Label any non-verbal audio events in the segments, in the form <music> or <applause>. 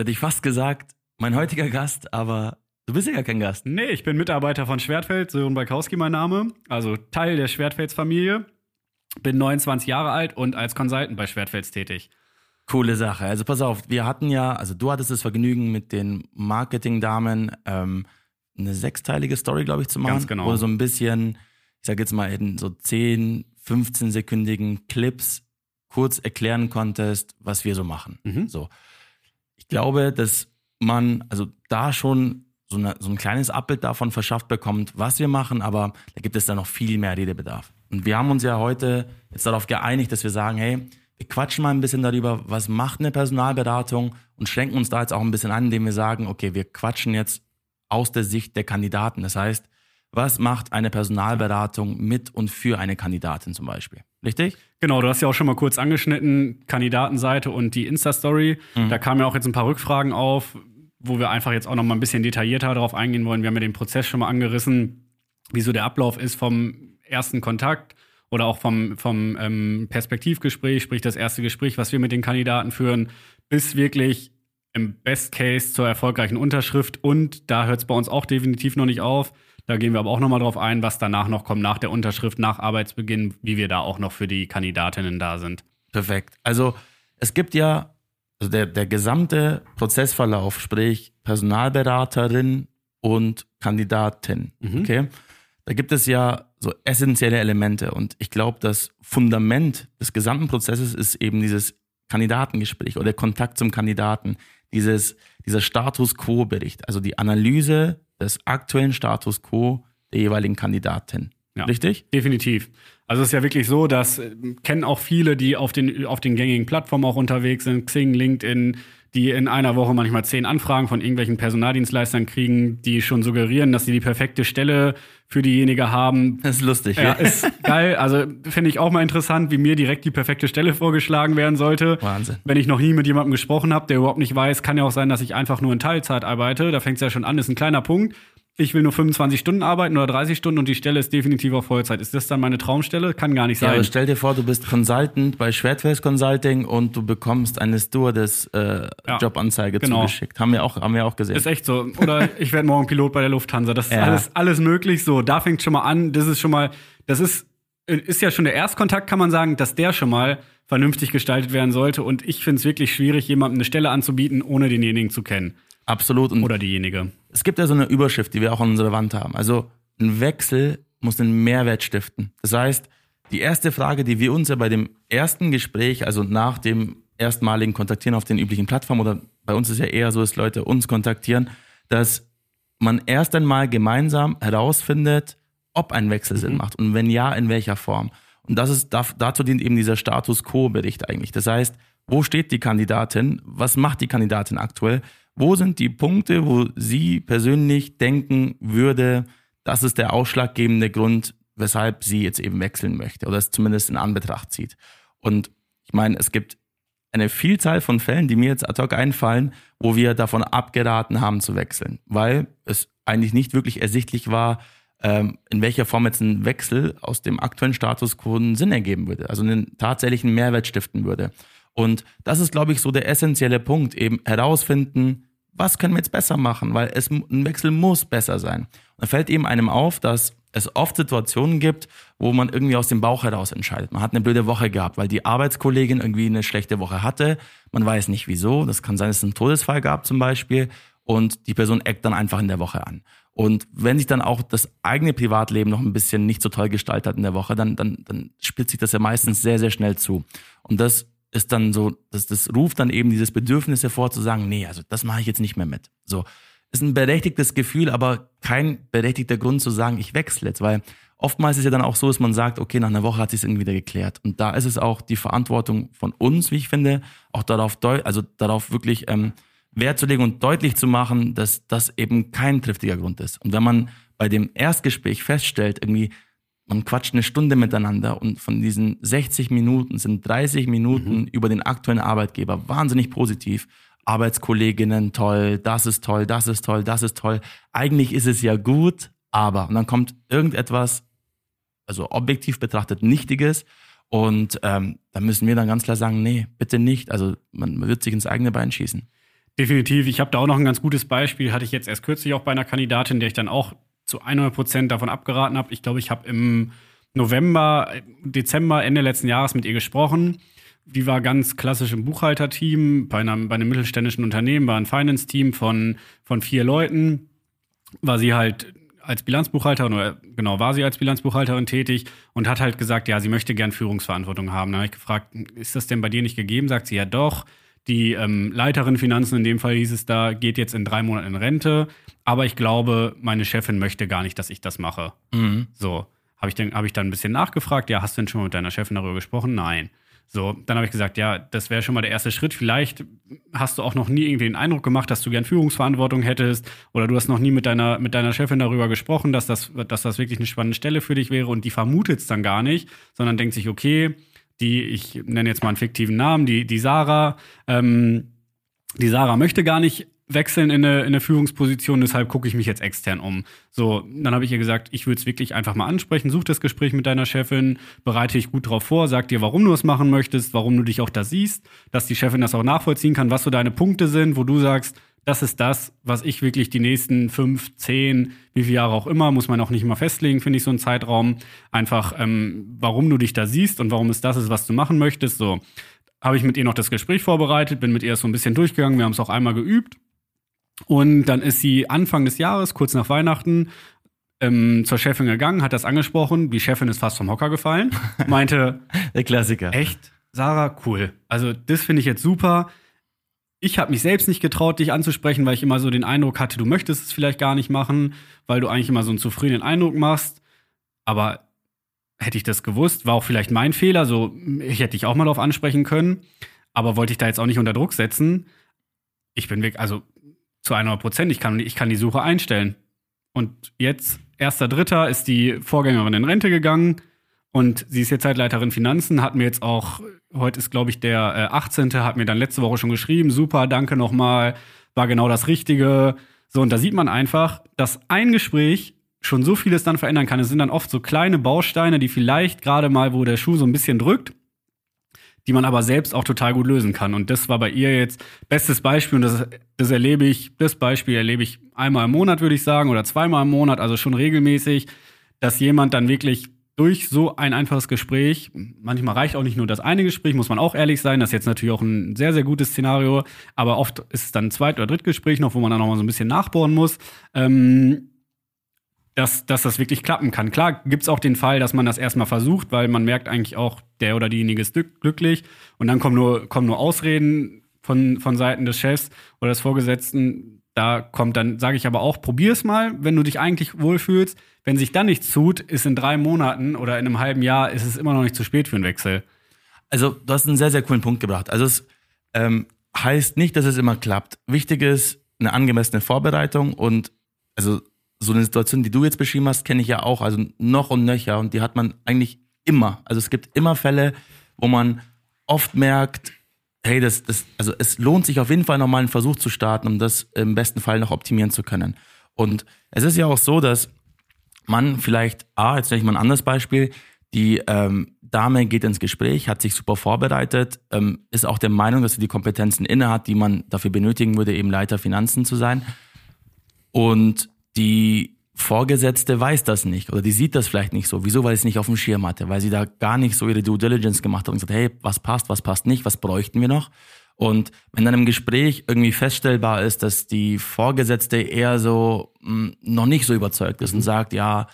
hätte ich fast gesagt, mein heutiger Gast, aber du bist ja gar kein Gast. Nee, ich bin Mitarbeiter von Schwertfeld, Sören Balkowski mein Name, also Teil der Schwertfelds-Familie. Bin 29 Jahre alt und als Consultant bei Schwertfels tätig. Coole Sache. Also pass auf, wir hatten ja, also du hattest das Vergnügen mit den Marketingdamen ähm, eine sechsteilige Story, glaube ich, zu machen. Ganz genau. Wo so ein bisschen, ich sag jetzt mal in so 10, 15-sekündigen Clips kurz erklären konntest, was wir so machen. Mhm. So. Ich glaube, dass man also da schon so, eine, so ein kleines Abbild davon verschafft bekommt, was wir machen, aber da gibt es dann noch viel mehr Redebedarf. Und wir haben uns ja heute jetzt darauf geeinigt, dass wir sagen, hey, wir quatschen mal ein bisschen darüber, was macht eine Personalberatung und schränken uns da jetzt auch ein bisschen an, indem wir sagen, okay, wir quatschen jetzt aus der Sicht der Kandidaten. Das heißt, was macht eine Personalberatung mit und für eine Kandidatin zum Beispiel? Richtig? Genau, du hast ja auch schon mal kurz angeschnitten, Kandidatenseite und die Insta-Story. Da kamen ja auch jetzt ein paar Rückfragen auf, wo wir einfach jetzt auch noch mal ein bisschen detaillierter darauf eingehen wollen. Wir haben ja den Prozess schon mal angerissen, wie so der Ablauf ist vom ersten Kontakt oder auch vom, vom ähm, Perspektivgespräch, sprich das erste Gespräch, was wir mit den Kandidaten führen, bis wirklich im Best Case zur erfolgreichen Unterschrift. Und da hört es bei uns auch definitiv noch nicht auf. Da gehen wir aber auch noch mal drauf ein, was danach noch kommt, nach der Unterschrift, nach Arbeitsbeginn, wie wir da auch noch für die Kandidatinnen da sind. Perfekt. Also es gibt ja, also der, der gesamte Prozessverlauf, sprich Personalberaterin und Kandidatin, Mhm. okay? Da gibt es ja so essentielle Elemente und ich glaube, das Fundament des gesamten Prozesses ist eben dieses Kandidatengespräch oder der Kontakt zum Kandidaten, dieses, dieser Status Quo-Bericht, also die Analyse des aktuellen Status Quo der jeweiligen Kandidatin. Ja. Richtig? Definitiv. Also es ist ja wirklich so, dass äh, kennen auch viele, die auf den, auf den gängigen Plattformen auch unterwegs sind, Xing, LinkedIn, die in einer Woche manchmal zehn Anfragen von irgendwelchen Personaldienstleistern kriegen, die schon suggerieren, dass sie die perfekte Stelle für diejenige haben. Das ist lustig. Ja, ist geil. Also finde ich auch mal interessant, wie mir direkt die perfekte Stelle vorgeschlagen werden sollte. Wahnsinn. Wenn ich noch nie mit jemandem gesprochen habe, der überhaupt nicht weiß, kann ja auch sein, dass ich einfach nur in Teilzeit arbeite. Da fängt es ja schon an, ist ein kleiner Punkt. Ich will nur 25 Stunden arbeiten oder 30 Stunden und die Stelle ist definitiv auf Vollzeit. Ist das dann meine Traumstelle? Kann gar nicht Ja, sein. aber stell dir vor, du bist Consultant bei Schwertfels Consulting und du bekommst eine Stewardess äh, Ja, Jobanzeige genau. zugeschickt. Haben wir auch, haben wir auch gesehen. Ist echt so. Oder <laughs> ich werde morgen Pilot bei der Lufthansa. Das ist Ja. alles, alles möglich. So, da fängt schon mal an. Das ist schon mal, das ist, ist ja schon der Erstkontakt, kann man sagen, dass der schon mal vernünftig gestaltet werden sollte. Und ich finde es wirklich schwierig, jemandem eine Stelle anzubieten, ohne denjenigen zu kennen. Absolut. Und Oder diejenige. Es gibt ja so eine Überschrift, die wir auch an unserer Wand haben. Also ein Wechsel muss einen Mehrwert stiften. Das heißt, die erste Frage, die wir uns ja bei dem ersten Gespräch, also nach dem erstmaligen Kontaktieren auf den üblichen Plattformen oder bei uns ist ja eher so, dass Leute uns kontaktieren, dass man erst einmal gemeinsam herausfindet, ob ein Wechsel Sinn macht und wenn ja, in welcher Form. Und das ist, da- dazu dient eben dieser Status Quo-Bericht eigentlich. Das heißt, wo steht die Kandidatin? Was macht die Kandidatin aktuell? Wo sind die Punkte, wo sie persönlich denken würde, das ist der ausschlaggebende Grund, weshalb sie jetzt eben wechseln möchte oder es zumindest in Anbetracht zieht? Und ich meine, es gibt eine Vielzahl von Fällen, die mir jetzt ad hoc einfallen, wo wir davon abgeraten haben zu wechseln, weil es eigentlich nicht wirklich ersichtlich war, ähm, in welcher Form jetzt ein Wechsel aus dem aktuellen Status quo einen Sinn ergeben würde, also einen tatsächlichen Mehrwert stiften würde. Und das ist, glaube ich, so der essentielle Punkt, eben herausfinden, was können wir jetzt besser machen, weil es, ein Wechsel muss besser sein. Und da fällt eben einem auf, dass es oft Situationen gibt, wo man irgendwie aus dem Bauch heraus entscheidet. Man hat eine blöde Woche gehabt, weil die Arbeitskollegin irgendwie eine schlechte Woche hatte. Man weiß nicht wieso. Das kann sein, dass es einen Todesfall gab zum Beispiel. Und die Person eckt dann einfach in der Woche an. Und wenn sich dann auch das eigene Privatleben noch ein bisschen nicht so toll gestaltet hat in der Woche, dann, dann, dann spielt sich das ja meistens sehr, sehr schnell zu. Und das ist dann so, das, das ruft dann eben dieses Bedürfnis hervor zu sagen, nee, also das mache ich jetzt nicht mehr mit. So. Ist ein berechtigtes Gefühl, aber kein berechtigter Grund zu sagen, ich wechsle jetzt, weil oftmals ist ja dann auch so, dass man sagt, okay, nach einer Woche hat sich irgendwie wieder geklärt. Und da ist es auch die Verantwortung von uns, wie ich finde, auch darauf, also darauf wirklich ähm, Wert zu legen und deutlich zu machen, dass das eben kein triftiger Grund ist. Und wenn man bei dem Erstgespräch feststellt, irgendwie, man quatscht eine Stunde miteinander und von diesen 60 Minuten sind 30 Minuten über den aktuellen Arbeitgeber wahnsinnig positiv. Arbeitskolleginnen toll, das ist toll, das ist toll, das ist toll. Eigentlich ist es ja gut, aber und dann kommt irgendetwas, also objektiv betrachtet Nichtiges und ähm, da müssen wir dann ganz klar sagen, nee, bitte nicht. Also man, man wird sich ins eigene Bein schießen. Definitiv. Ich habe da auch noch ein ganz gutes Beispiel. Hatte ich jetzt erst kürzlich auch bei einer Kandidatin, der ich dann auch zu 100 Prozent davon abgeraten habe. Ich glaube, ich habe im November, Dezember, Ende letzten Jahres mit ihr gesprochen. Die war ganz klassisch im Buchhalterteam bei einem, bei einem mittelständischen Unternehmen, war ein Finance-Team von, von vier Leuten. War sie halt als Bilanzbuchhalterin oder genau war sie als Bilanzbuchhalterin tätig und hat halt gesagt, ja, sie möchte gern Führungsverantwortung haben. Da habe ich gefragt, ist das denn bei dir nicht gegeben? Sagt sie ja doch. Die ähm, Leiterin Finanzen, in dem Fall hieß es da, geht jetzt in drei Monaten in Rente. Aber ich glaube, meine Chefin möchte gar nicht, dass ich das mache. Mhm. So. Habe ich, dann, hab ich dann ein bisschen nachgefragt, ja, hast du denn schon mal mit deiner Chefin darüber gesprochen? Nein. So, dann habe ich gesagt, ja, das wäre schon mal der erste Schritt. Vielleicht hast du auch noch nie irgendwie den Eindruck gemacht, dass du gern Führungsverantwortung hättest oder du hast noch nie mit deiner, mit deiner Chefin darüber gesprochen, dass das, dass das wirklich eine spannende Stelle für dich wäre und die vermutet es dann gar nicht, sondern denkt sich, okay, die, ich nenne jetzt mal einen fiktiven Namen, die, die Sarah, ähm, die Sarah möchte gar nicht wechseln in eine, in eine Führungsposition, deshalb gucke ich mich jetzt extern um. So, dann habe ich ihr gesagt, ich würde es wirklich einfach mal ansprechen, such das Gespräch mit deiner Chefin, bereite dich gut drauf vor, sag dir, warum du es machen möchtest, warum du dich auch da siehst, dass die Chefin das auch nachvollziehen kann, was so deine Punkte sind, wo du sagst, das ist das, was ich wirklich die nächsten fünf, zehn, wie viele Jahre auch immer, muss man auch nicht immer festlegen, finde ich, so einen Zeitraum. Einfach, ähm, warum du dich da siehst und warum es das ist, was du machen möchtest. So habe ich mit ihr noch das Gespräch vorbereitet, bin mit ihr so ein bisschen durchgegangen, wir haben es auch einmal geübt und dann ist sie Anfang des Jahres, kurz nach Weihnachten, ähm, zur Chefin gegangen, hat das angesprochen. Die Chefin ist fast vom Hocker gefallen. Meinte, <laughs> der Klassiker. Echt? Sarah, cool. Also, das finde ich jetzt super. Ich habe mich selbst nicht getraut, dich anzusprechen, weil ich immer so den Eindruck hatte, du möchtest es vielleicht gar nicht machen, weil du eigentlich immer so einen zufriedenen Eindruck machst. Aber hätte ich das gewusst, war auch vielleicht mein Fehler. So, ich hätte dich auch mal darauf ansprechen können. Aber wollte ich da jetzt auch nicht unter Druck setzen. Ich bin weg, also zu 100 Prozent. Ich kann, ich kann die Suche einstellen. Und jetzt, erster Dritter, ist die Vorgängerin in Rente gegangen und sie ist jetzt halt Leiterin Finanzen, hat mir jetzt auch, heute ist glaube ich der äh, 18., hat mir dann letzte Woche schon geschrieben, super, danke nochmal, war genau das Richtige. So, und da sieht man einfach, dass ein Gespräch schon so vieles dann verändern kann. Es sind dann oft so kleine Bausteine, die vielleicht gerade mal, wo der Schuh so ein bisschen drückt, die man aber selbst auch total gut lösen kann. Und das war bei ihr jetzt bestes Beispiel und das, das erlebe ich, das Beispiel erlebe ich einmal im Monat, würde ich sagen, oder zweimal im Monat, also schon regelmäßig, dass jemand dann wirklich durch so ein einfaches Gespräch, manchmal reicht auch nicht nur das eine Gespräch, muss man auch ehrlich sein, das ist jetzt natürlich auch ein sehr, sehr gutes Szenario, aber oft ist es dann ein Zweit- oder Drittgespräch noch, wo man dann nochmal so ein bisschen nachbohren muss. Ähm, dass, dass das wirklich klappen kann. Klar gibt es auch den Fall, dass man das erstmal versucht, weil man merkt eigentlich auch, der oder diejenige ist glücklich und dann kommen nur, kommen nur Ausreden von, von Seiten des Chefs oder des Vorgesetzten. Da kommt dann, sage ich aber auch, probier es mal, wenn du dich eigentlich wohlfühlst. Wenn sich dann nichts tut, ist in drei Monaten oder in einem halben Jahr ist es immer noch nicht zu spät für einen Wechsel. Also, du hast einen sehr, sehr coolen Punkt gebracht. Also, es ähm, heißt nicht, dass es immer klappt. Wichtig ist eine angemessene Vorbereitung und also so eine Situation, die du jetzt beschrieben hast, kenne ich ja auch, also noch und nöcher und die hat man eigentlich immer. Also es gibt immer Fälle, wo man oft merkt, hey, das, das, also es lohnt sich auf jeden Fall nochmal einen Versuch zu starten, um das im besten Fall noch optimieren zu können. Und es ist ja auch so, dass man vielleicht, ah, jetzt nenne ich mal ein anderes Beispiel, die ähm, Dame geht ins Gespräch, hat sich super vorbereitet, ähm, ist auch der Meinung, dass sie die Kompetenzen inne hat, die man dafür benötigen würde, eben Leiter Finanzen zu sein. Und die Vorgesetzte weiß das nicht oder die sieht das vielleicht nicht so. Wieso? Weil es nicht auf dem Schirm hatte, weil sie da gar nicht so ihre Due Diligence gemacht hat und gesagt, hey, was passt, was passt nicht, was bräuchten wir noch? Und wenn dann im Gespräch irgendwie feststellbar ist, dass die Vorgesetzte eher so mh, hm, noch nicht so überzeugt ist und sagt, ja,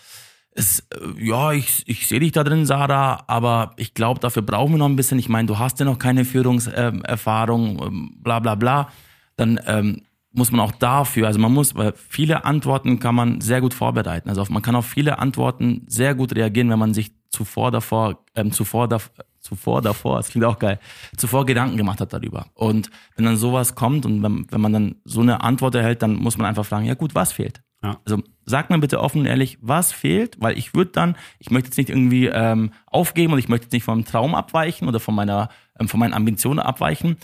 es, äh, ja, ich, ich sehe dich da drin, Sarah, aber ich glaube, dafür brauchen wir noch ein bisschen. Ich meine, du hast ja noch keine Führungserfahrung, ähm, bla bla bla. Dann ähm, muss man auch dafür, also man muss, weil viele Antworten kann man sehr gut vorbereiten. Also man kann auf viele Antworten sehr gut reagieren, wenn man sich zuvor davor, ähm, zuvor, da, zuvor davor, <laughs> das klingt auch geil, zuvor Gedanken gemacht hat darüber. Und wenn dann sowas kommt und wenn, wenn man dann so eine Antwort erhält, dann muss man einfach fragen, ja gut, was fehlt? Ja. Also sag mir bitte offen und ehrlich, was fehlt, weil ich würde dann, ich möchte jetzt nicht irgendwie ähm, aufgeben und ich möchte jetzt nicht vom Traum abweichen oder von meiner, ähm, von meinen Ambitionen abweichen,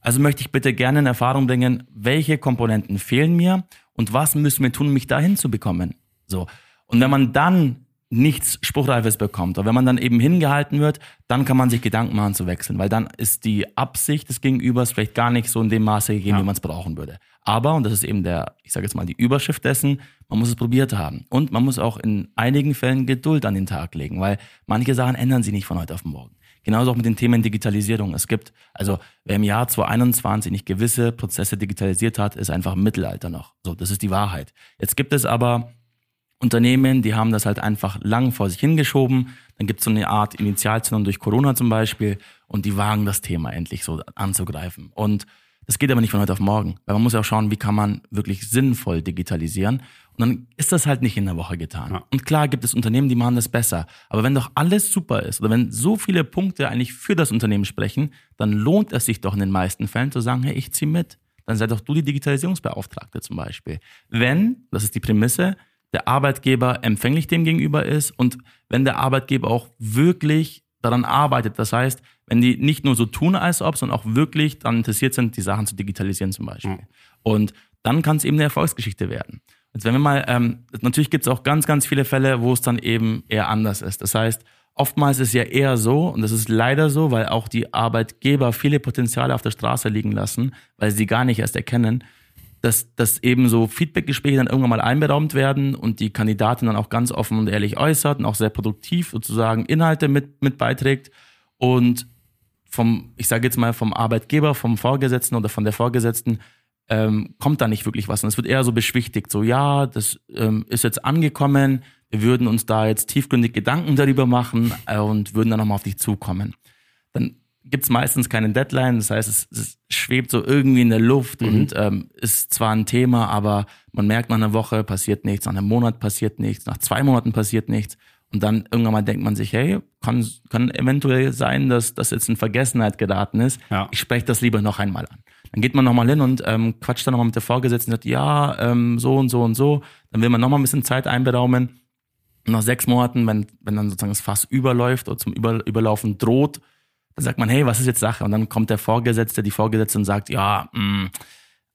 also möchte ich bitte gerne in Erfahrung bringen, welche Komponenten fehlen mir und was müssen wir tun, um mich dahin zu bekommen. So. Und wenn man dann nichts Spruchreifes bekommt. Aber wenn man dann eben hingehalten wird, dann kann man sich Gedanken machen zu wechseln, weil dann ist die Absicht des Gegenübers vielleicht gar nicht so in dem Maße gegeben, ja. wie man es brauchen würde. Aber, und das ist eben der, ich sage jetzt mal, die Überschrift dessen, man muss es probiert haben. Und man muss auch in einigen Fällen Geduld an den Tag legen, weil manche Sachen ändern sich nicht von heute auf morgen. Genauso auch mit den Themen Digitalisierung. Es gibt, also wer im Jahr 2021 nicht gewisse Prozesse digitalisiert hat, ist einfach im Mittelalter noch. So, das ist die Wahrheit. Jetzt gibt es aber Unternehmen, die haben das halt einfach lang vor sich hingeschoben. Dann gibt es so eine Art Initialzündung durch Corona zum Beispiel und die wagen das Thema endlich so anzugreifen. Und das geht aber nicht von heute auf morgen, weil man muss ja auch schauen, wie kann man wirklich sinnvoll digitalisieren. Und dann ist das halt nicht in der Woche getan. Ja. Und klar gibt es Unternehmen, die machen das besser. Aber wenn doch alles super ist oder wenn so viele Punkte eigentlich für das Unternehmen sprechen, dann lohnt es sich doch in den meisten Fällen zu sagen, hey, ich zieh mit. Dann sei doch du die Digitalisierungsbeauftragte zum Beispiel. Wenn, das ist die Prämisse, der Arbeitgeber empfänglich dem gegenüber ist und wenn der Arbeitgeber auch wirklich daran arbeitet. Das heißt, wenn die nicht nur so tun, als ob, sondern auch wirklich daran interessiert sind, die Sachen zu digitalisieren zum Beispiel. Mhm. Und dann kann es eben eine Erfolgsgeschichte werden. Jetzt wenn wir mal, ähm, natürlich gibt es auch ganz, ganz viele Fälle, wo es dann eben eher anders ist. Das heißt, oftmals ist ja eher so, und das ist leider so, weil auch die Arbeitgeber viele Potenziale auf der Straße liegen lassen, weil sie gar nicht erst erkennen, dass, dass eben so Feedbackgespräche dann irgendwann mal einberaumt werden und die Kandidatin dann auch ganz offen und ehrlich äußert und auch sehr produktiv sozusagen Inhalte mit, mit beiträgt und vom, ich sage jetzt mal, vom Arbeitgeber, vom Vorgesetzten oder von der Vorgesetzten ähm, kommt da nicht wirklich was. Und es wird eher so beschwichtigt, so ja, das ähm, ist jetzt angekommen, wir würden uns da jetzt tiefgründig Gedanken darüber machen äh, und würden dann nochmal auf dich zukommen. Dann gibt es meistens keine Deadline, das heißt, es, es, schwebt so irgendwie in der Luft mhm. und ähm, ist zwar ein Thema, aber man merkt nach einer Woche passiert nichts, nach einem Monat passiert nichts, nach zwei Monaten passiert nichts. Und dann irgendwann mal denkt man sich, hey, kann, kann eventuell sein, dass das jetzt in Vergessenheit geraten ist. Ja. Ich spreche das lieber noch einmal an. Dann geht man nochmal hin und ähm, quatscht dann nochmal mit der Vorgesetzten und sagt, ja, ähm, so und so und so. Dann will man nochmal ein bisschen Zeit einberaumen. Nach sechs Monaten, wenn, wenn dann sozusagen das Fass überläuft oder zum Über, Überlaufen droht, dann sagt man, hey, was ist jetzt Sache? Und dann kommt der Vorgesetzte, die Vorgesetzte und sagt, ja, mh, mm,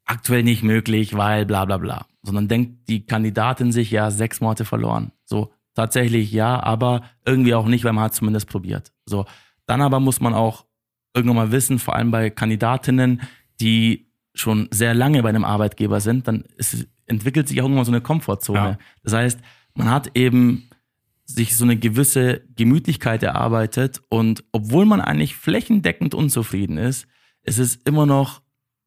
aktuell nicht möglich, weil bla bla bla. Sondern denkt die Kandidatin sich, ja, sechs Monate verloren. So, tatsächlich ja, aber irgendwie auch nicht, weil man hat zumindest probiert. So, dann aber muss man auch irgendwann mal wissen, vor allem bei Kandidatinnen, die schon sehr lange bei einem Arbeitgeber sind, dann ist, entwickelt sich auch irgendwann so eine Komfortzone. Ja. Das heißt, man hat eben sich so eine gewisse Gemütlichkeit erarbeitet und obwohl man eigentlich flächendeckend unzufrieden ist, ist es immer noch,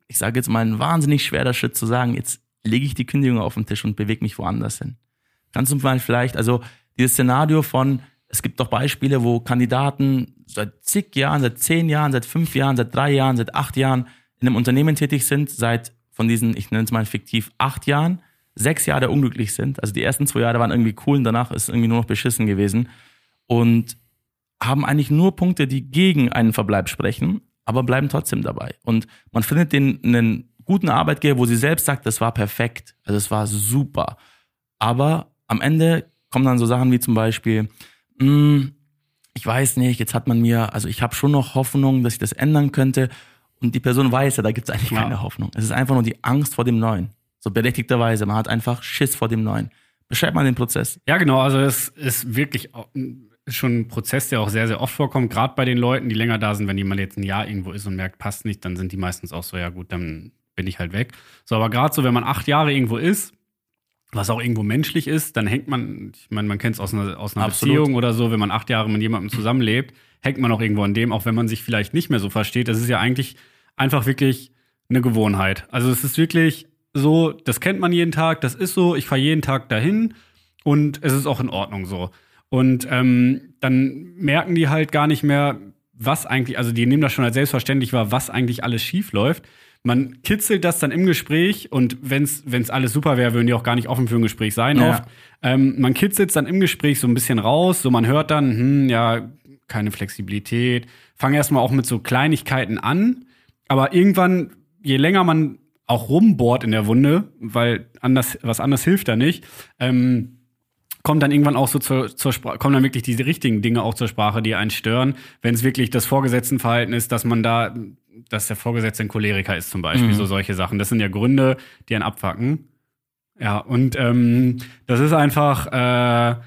ich sage jetzt mal, ein wahnsinnig schwerer Schritt zu sagen, jetzt lege ich die Kündigung auf den Tisch und bewege mich woanders hin. Kannst du mal vielleicht, also dieses Szenario von, es gibt doch Beispiele, wo Kandidaten seit zig Jahren, seit zehn Jahren, seit fünf Jahren, seit drei Jahren, seit acht Jahren in einem Unternehmen tätig sind, seit von diesen, ich nenne es mal fiktiv, acht Jahren sechs Jahre unglücklich sind. Also die ersten zwei Jahre waren irgendwie cool und danach ist irgendwie nur noch beschissen gewesen. Und haben eigentlich nur Punkte, die gegen einen Verbleib sprechen, aber bleiben trotzdem dabei. Und man findet den einen guten Arbeitgeber, wo sie selbst sagt, das war perfekt, also es war super. Aber am Ende kommen dann so Sachen wie zum Beispiel, mh, hm, ich weiß nicht, jetzt hat man mir, also ich habe schon noch Hoffnung, dass ich das ändern könnte. Und die Person weiß ja, da gibt es eigentlich ja. keine Hoffnung. Es ist einfach nur die Angst vor dem Neuen. So berechtigterweise. Man hat einfach Schiss vor dem Neuen. Beschreib mal den Prozess. Ja, genau. Also es ist wirklich schon ein Prozess, der auch sehr, sehr oft vorkommt. Gerade bei den Leuten, die länger da sind. Wenn jemand jetzt ein Jahr irgendwo ist und merkt, passt nicht, dann sind die meistens auch so, ja gut, dann bin ich halt weg. So, aber gerade so, wenn man acht Jahre irgendwo ist, was auch irgendwo menschlich ist, dann hängt man, ich meine, man kennt es aus einer, aus einer Beziehung oder so, wenn man acht Jahre mit jemandem zusammenlebt, hängt man auch irgendwo an dem, auch wenn man sich vielleicht nicht mehr so versteht. Das ist ja eigentlich einfach wirklich eine Gewohnheit. Also es ist wirklich so, das kennt man jeden Tag, das ist so, ich fahre jeden Tag dahin und es ist auch in Ordnung so. Und ähm, dann merken die halt gar nicht mehr, was eigentlich, also die nehmen das schon als selbstverständlich wahr, was eigentlich alles schief läuft. Man kitzelt das dann im Gespräch und wenn es alles super wäre, würden die auch gar nicht offen für ein Gespräch sein ja. oft. Ähm, man kitzelt es dann im Gespräch so ein bisschen raus, so man hört dann, hm, ja, keine Flexibilität. Fange erstmal auch mit so Kleinigkeiten an, aber irgendwann, je länger man auch rumbohrt in der Wunde, weil anders, was anderes hilft da nicht, ähm, kommt dann irgendwann auch so zur, zur Sprache, kommen dann wirklich diese richtigen Dinge auch zur Sprache, die einen stören, wenn es wirklich das Vorgesetztenverhalten ist, dass man da, dass der Vorgesetzte ein Choleriker ist zum Beispiel, mhm. so solche Sachen. Das sind ja Gründe, die einen abfacken. Ja, und ähm, das ist einfach, äh,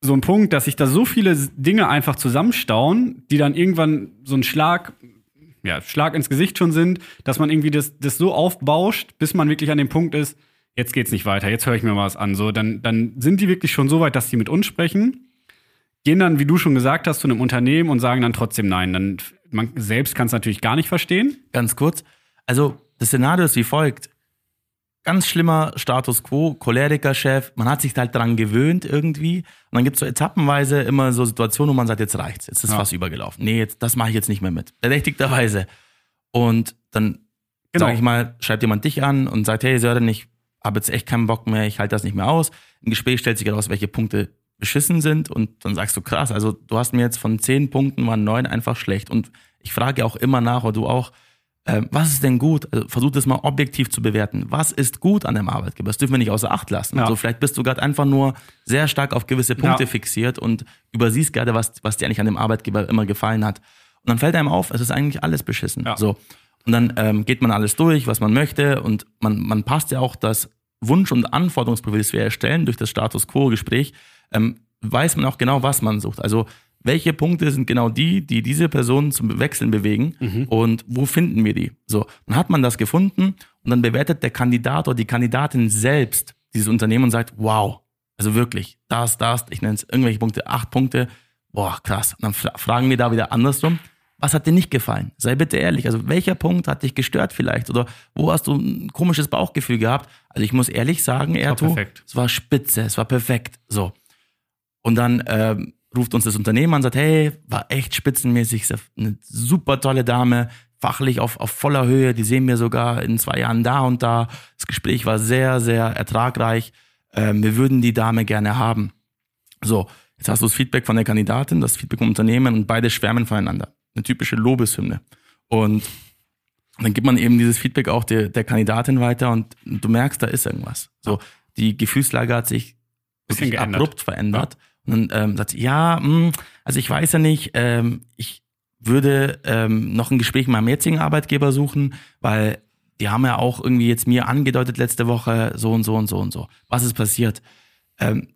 so ein Punkt, dass sich da so viele Dinge einfach zusammenstauen, die dann irgendwann so ein Schlag, ja, Schlag ins Gesicht schon sind, dass man irgendwie das, das so aufbauscht, bis man wirklich an dem Punkt ist, jetzt geht's nicht weiter, jetzt höre ich mir mal was an. So, dann, dann sind die wirklich schon so weit, dass die mit uns sprechen, gehen dann, wie du schon gesagt hast, zu einem Unternehmen und sagen dann trotzdem nein. Dann man selbst kann es natürlich gar nicht verstehen. Ganz kurz. Also, das Szenario ist wie folgt ganz schlimmer Status quo, Choleriker-Chef, man hat sich halt daran gewöhnt irgendwie. Und dann gibt es so etappenweise immer so Situationen, wo man sagt, jetzt reicht's, jetzt ist ja. fast übergelaufen. Nee, jetzt, das mache ich jetzt nicht mehr mit. Berechtigterweise. Und dann, genau. sage ich mal, schreibt jemand dich an und sagt, hey Sören, ich habe jetzt echt keinen Bock mehr, ich halte das nicht mehr aus. Im Gespräch stellt sich heraus, welche Punkte beschissen sind und dann sagst du, krass, also du hast mir jetzt von zehn Punkten waren neun einfach schlecht. Und ich frage auch immer nach, oder du auch, äh, was ist denn gut? Also versuch das mal objektiv zu bewerten. Was ist gut an dem Arbeitgeber? Das dürfen wir nicht außer Acht lassen. Ja. Also vielleicht bist du gerade einfach nur sehr stark auf gewisse Punkte ja. fixiert und übersiehst gerade, was, was dir eigentlich an dem Arbeitgeber immer gefallen hat. Und dann fällt einem auf, es ist eigentlich alles beschissen. Ja. So. Und dann ähm, geht man alles durch, was man möchte und man, man passt ja auch das Wunsch- und Anforderungsprofil, das wir erstellen durch das Status Quo-Gespräch, ähm, weiß man auch genau, was man sucht. Also welche Punkte sind genau die, die diese Person zum Wechseln bewegen mhm. und wo finden wir die? So, dann hat man das gefunden und dann bewertet der Kandidat oder die Kandidatin selbst dieses Unternehmen und sagt, wow, also wirklich, das, das, ich nenne es irgendwelche Punkte, acht Punkte, boah, krass. Und dann fragen wir da wieder andersrum, was hat dir nicht gefallen? Sei bitte ehrlich, also welcher Punkt hat dich gestört vielleicht oder wo hast du ein komisches Bauchgefühl gehabt? Also ich muss ehrlich sagen, Erto, es war spitze, es war perfekt, so. Und dann ähm, ruft uns das Unternehmen an, sagt, hey, war echt spitzenmäßig, eine super tolle Dame, fachlich auf, auf voller Höhe, die sehen wir sogar in zwei Jahren da und da. Das Gespräch war sehr, sehr ertragreich. Ähm, wir würden die Dame gerne haben. So, jetzt hast du das Feedback von der Kandidatin, das Feedback vom Unternehmen und beide schwärmen voneinander. Eine typische Lobeshymne. Und dann gibt man eben dieses Feedback auch der, der Kandidatin weiter und du merkst, da ist irgendwas. So, die Gefühlslage hat sich abrupt verändert. Ja. Und dann ähm, sagt sie, ja, mh, hm, also ich weiß ja nicht, ähm, ich würde ähm, noch ein Gespräch mit meinem jetzigen Arbeitgeber suchen, weil die haben ja auch irgendwie jetzt mir angedeutet letzte Woche so und so und so und so. Was ist passiert? Ähm,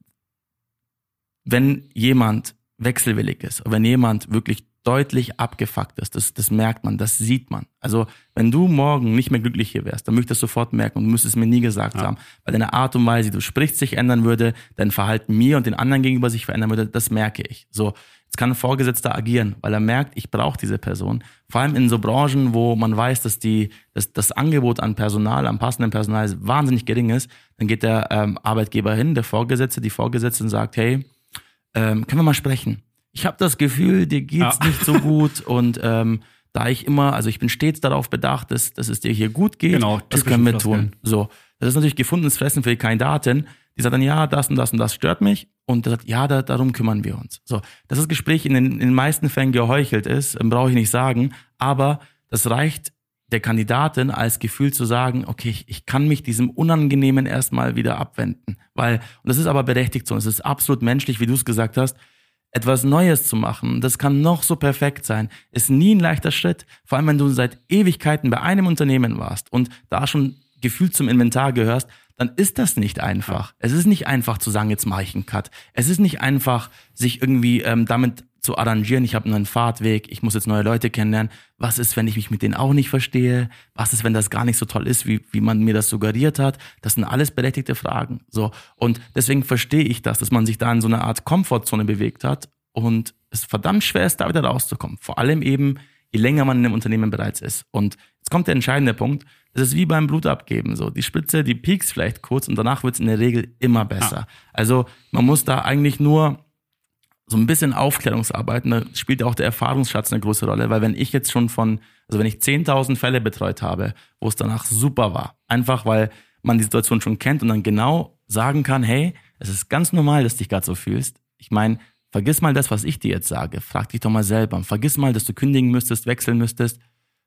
wenn jemand wechselwillig ist, wenn jemand wirklich deutlich abgefuckt ist. Das, das merkt man, das sieht man. Also, wenn du morgen nicht mehr glücklich hier wärst, dann möchtest du sofort merken und du müsstest es mir nie gesagt ja. haben, weil deine Art und Weise, wie du sprichst, sich ändern würde, dein Verhalten mir und den anderen gegenüber sich verändern würde, das merke ich. So, jetzt kann ein Vorgesetzter agieren, weil er merkt, ich brauche diese Person. Vor allem in so Branchen, wo man weiß, dass die, dass das Angebot an Personal, am passenden Personal wahnsinnig gering ist, dann geht der ähm, Arbeitgeber hin, der Vorgesetzte, die Vorgesetzte und sagt, hey, ähm, können wir mal sprechen? Ich habe das Gefühl, dir geht's ja. nicht so gut <laughs> und ähm, da ich immer, also ich bin stets darauf bedacht, dass, dass es dir hier gut geht, genau, das können wir tun. So, das ist natürlich gefundenes Fressen für die Kandidaten. Die sagt dann, ja, das und das und das stört mich. Und der sagt, ja, da, darum kümmern wir uns. So, dass das Gespräch in den, in den meisten Fällen geheuchelt ist, ähm, brauche ich nicht sagen. Aber das reicht der Kandidatin als Gefühl zu sagen, okay, ich, ich kann mich diesem Unangenehmen erstmal wieder abwenden. Weil, und das ist aber berechtigt so, es ist absolut menschlich, wie du es gesagt hast, etwas Neues zu machen, das kann noch so perfekt sein, ist nie ein leichter Schritt. Vor allem, wenn du seit Ewigkeiten bei einem Unternehmen warst und da schon gefühlt zum Inventar gehörst, dann ist das nicht einfach. Es ist nicht einfach zu sagen, jetzt mache ich einen Cut. Es ist nicht einfach, sich irgendwie ähm, damit zu arrangieren, ich habe einen Fahrtweg, ich muss jetzt neue Leute kennenlernen. Was ist, wenn ich mich mit denen auch nicht verstehe? Was ist, wenn das gar nicht so toll ist, wie, wie man mir das suggeriert hat? Das sind alles berechtigte Fragen. So. Und deswegen verstehe ich das, dass man sich da in so einer Art Komfortzone bewegt hat und es verdammt schwer ist, da wieder rauszukommen. Vor allem eben, je länger man in einem Unternehmen bereits ist. Und jetzt kommt der entscheidende Punkt. Das ist wie beim Blutabgeben. So, die Spitze, die piekst vielleicht kurz und danach wird es in der Regel immer besser. Ja. Also man muss da eigentlich nur so ein bisschen Aufklärungsarbeit, da spielt auch der Erfahrungsschatz eine große Rolle, weil wenn ich jetzt schon von, also wenn ich 10.000 Fälle betreut habe, wo es danach super war, einfach weil man die Situation schon kennt und dann genau sagen kann, hey, es ist ganz normal, dass du dich gerade so fühlst. Ich meine, vergiss mal das, was ich dir jetzt sage. Frag dich doch mal selber. Vergiss mal, dass du kündigen müsstest, wechseln müsstest.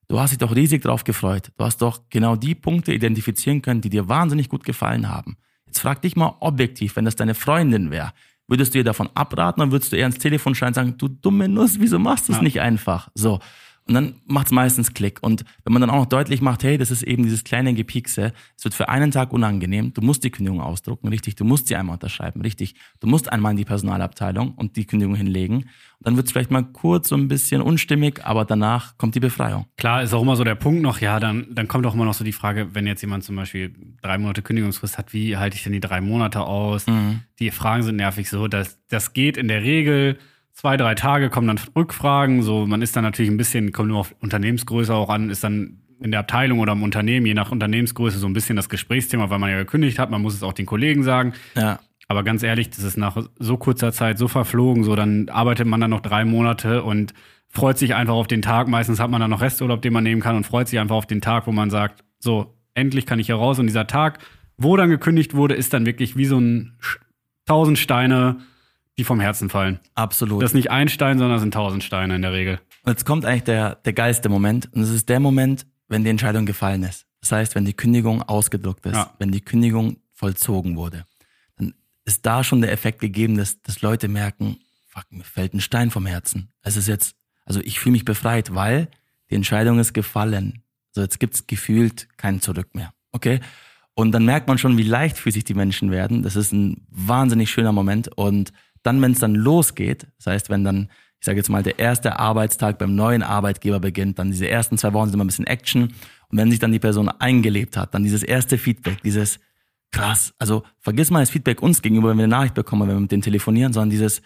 Du hast dich doch riesig drauf gefreut. Du hast doch genau die Punkte identifizieren können, die dir wahnsinnig gut gefallen haben. Jetzt frag dich mal objektiv, wenn das deine Freundin wäre, Würdest du ihr davon abraten oder würdest du eher ins Telefon schreien und sagen, du dumme Nuss, wieso machst du es ja. nicht einfach? So. Und dann macht es meistens Klick. Und wenn man dann auch noch deutlich macht, hey, das ist eben dieses kleine Gepiekse, es wird für einen Tag unangenehm, du musst die Kündigung ausdrucken, richtig, du musst sie einmal unterschreiben, richtig, du musst einmal in die Personalabteilung und die Kündigung hinlegen. Und dann wird es vielleicht mal kurz so ein bisschen unstimmig, aber danach kommt die Befreiung. Klar, ist auch immer so der Punkt noch, ja, dann, dann kommt auch immer noch so die Frage, wenn jetzt jemand zum Beispiel drei Monate Kündigungsfrist hat, wie halte ich denn die drei Monate aus? Mhm. Die Fragen sind nervig so, dass das geht in der Regel zwei, drei Tage kommen dann Rückfragen. So, man ist dann natürlich ein bisschen, kommt nur auf Unternehmensgröße auch an, ist dann in der Abteilung oder im Unternehmen, je nach Unternehmensgröße, so ein bisschen das Gesprächsthema, weil man ja gekündigt hat. Man muss es auch den Kollegen sagen. Ja. Aber ganz ehrlich, das ist nach so kurzer Zeit so verflogen. So, dann arbeitet man dann noch drei Monate und freut sich einfach auf den Tag. Meistens hat man dann noch Resturlaub, den man nehmen kann und freut sich einfach auf den Tag, wo man sagt, so, endlich kann ich hier raus. Und dieser Tag, wo dann gekündigt wurde, ist dann wirklich wie so ein tausend Steine die vom Herzen fallen. Absolut. Das ist nicht ein Stein, sondern das sind tausend Steine in der Regel. Und jetzt kommt eigentlich der, der geilste Moment. Und es ist der Moment, wenn die Entscheidung gefallen ist. Das heißt, wenn die Kündigung ausgedruckt ist, ja. wenn die Kündigung vollzogen wurde, dann ist da schon der Effekt gegeben, dass, dass Leute merken, fuck, mir fällt ein Stein vom Herzen. Es ist jetzt, also ich fühle mich befreit, weil die Entscheidung ist gefallen. So, jetzt gibt's gefühlt kein Zurück mehr. Okay? Und dann merkt man schon, wie leicht für sich die Menschen werden. Das ist ein wahnsinnig schöner Moment. Und dann, wenn es dann losgeht, das heißt, wenn dann, ich sage jetzt mal, der erste Arbeitstag beim neuen Arbeitgeber beginnt, dann diese ersten zwei Wochen sind immer ein bisschen Action. Und wenn sich dann die Person eingelebt hat, dann dieses erste Feedback, dieses krass, also vergiss mal das Feedback uns gegenüber, wenn wir eine Nachricht bekommen, wenn wir mit denen telefonieren, sondern dieses,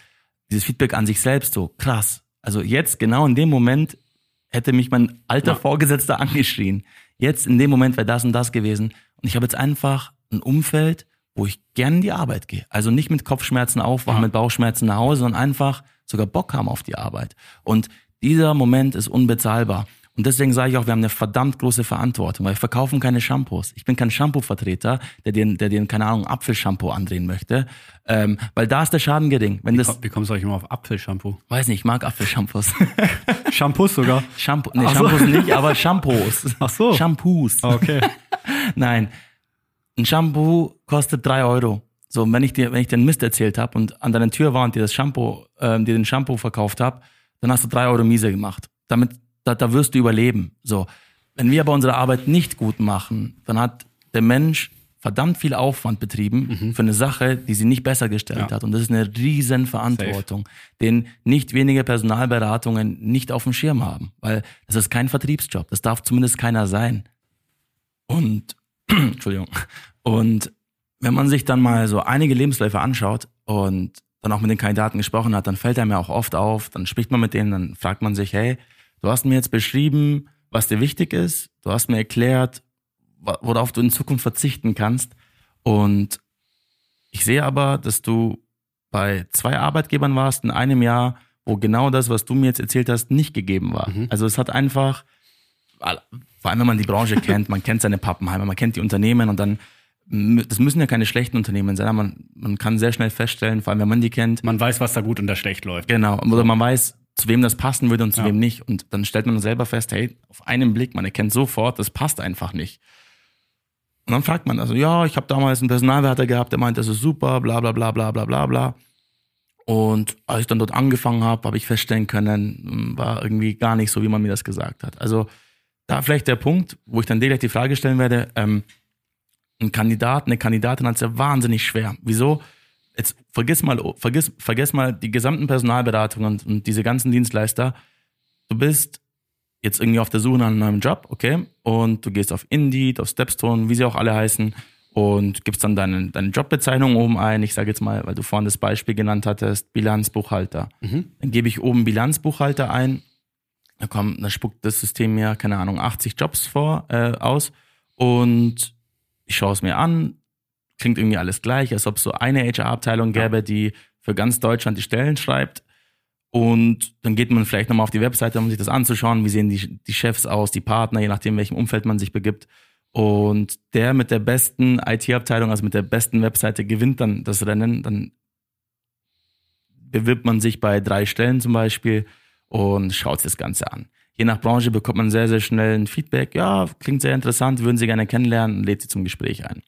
dieses Feedback an sich selbst so, krass. Also jetzt, genau in dem Moment, hätte mich mein alter ja. Vorgesetzter <laughs> angeschrien. Jetzt in dem Moment wäre das und das gewesen. Und ich habe jetzt einfach ein Umfeld, wo ich gern in die Arbeit gehe. Also nicht mit Kopfschmerzen aufwachen, ja. mit Bauchschmerzen nach Hause, sondern einfach sogar Bock haben auf die Arbeit. Und dieser Moment ist unbezahlbar. Und deswegen sage ich auch, wir haben eine verdammt große Verantwortung, weil wir verkaufen keine Shampoos. Ich bin kein Shampoo-Vertreter, der dir, der dir, keine Ahnung, Apfelshampoo andrehen möchte. Ähm, weil da ist der Schaden gering. Wenn wie, das, wie kommst du eigentlich immer auf Apfelshampoo? Weiß nicht, ich mag Apfelshampoos. <laughs> Shampoos sogar? Shampoo, nee, Shampoos so. nicht, aber Shampoos. Ach so. Shampoos. Okay. <laughs> Nein, ein Shampoo kostet drei Euro. So, wenn ich dir, wenn ich dir einen Mist erzählt habe und an deiner Tür war und dir das Shampoo, ähm, dir den Shampoo verkauft habe, dann hast du drei Euro miese gemacht. Damit, da, da wirst du überleben. So. Wenn wir aber unsere Arbeit nicht gut machen, dann hat der Mensch verdammt viel Aufwand betrieben mhm. für eine Sache, die sie nicht besser gestellt ja. hat. Und das ist eine riesen Verantwortung, Safe. den nicht wenige Personalberatungen nicht auf dem Schirm haben. Weil das ist kein Vertriebsjob. Das darf zumindest keiner sein. Und, <clears throat> Entschuldigung. Und wenn man sich dann mal so einige Lebensläufe anschaut und dann auch mit den Kandidaten gesprochen hat, dann fällt einem ja auch oft auf, dann spricht man mit denen, dann fragt man sich, hey, du hast mir jetzt beschrieben, was dir wichtig ist, du hast mir erklärt, worauf du in Zukunft verzichten kannst. Und ich sehe aber, dass du bei zwei Arbeitgebern warst in einem Jahr, wo genau das, was du mir jetzt erzählt hast, nicht gegeben war. Mhm. Also es hat einfach, vor allem wenn man die Branche <laughs> kennt, man kennt seine Pappenheimer, man kennt die Unternehmen und dann das müssen ja keine schlechten Unternehmen sein, man, man kann sehr schnell feststellen, vor allem wenn man die kennt. Man weiß, was da gut und da schlecht läuft. Genau, oder man weiß, zu wem das passen würde und zu ja. wem nicht. Und dann stellt man selber fest, hey, auf einen Blick, man erkennt sofort, das passt einfach nicht. Und dann fragt man also, ja, ich habe damals einen Personalwärter gehabt, der meint, das ist super, bla bla bla bla bla bla bla. Und als ich dann dort angefangen habe, habe ich feststellen können, hm, war irgendwie gar nicht so, wie man mir das gesagt hat. Also da vielleicht der Punkt, wo ich dann dir gleich die Frage stellen werde, ähm, ein Kandidat, eine Kandidatin hat es ja wahnsinnig schwer. Wieso? Jetzt vergiss mal, vergiss, vergiss mal die gesamten Personalberatungen und, und diese ganzen Dienstleister. Du bist jetzt irgendwie auf der Suche nach einem neuen Job, okay? Und du gehst auf Indeed, auf Stepstone, wie sie auch alle heißen, und gibst dann deine, deine Jobbezeichnung oben ein. Ich sage jetzt mal, weil du vorhin das Beispiel genannt hattest, Bilanzbuchhalter. Mhm. Dann gebe ich oben Bilanzbuchhalter ein. Da kommt, da spuckt das System mir, keine Ahnung, 80 Jobs vor, äh, aus. Und ich schaue es mir an, klingt irgendwie alles gleich, als ob es so eine HR-Abteilung gäbe, ja. die für ganz Deutschland die Stellen schreibt. Und dann geht man vielleicht nochmal auf die Webseite, um sich das anzuschauen. Wie sehen die, die Chefs aus, die Partner, je nachdem, welchem Umfeld man sich begibt. Und der mit der besten IT-Abteilung, also mit der besten Webseite, gewinnt dann das Rennen. Dann bewirbt man sich bei drei Stellen zum Beispiel und schaut sich das Ganze an. Je nach Branche bekommt man sehr, sehr schnell ein Feedback. Ja, klingt sehr interessant, würden Sie gerne kennenlernen und lädt Sie zum Gespräch ein.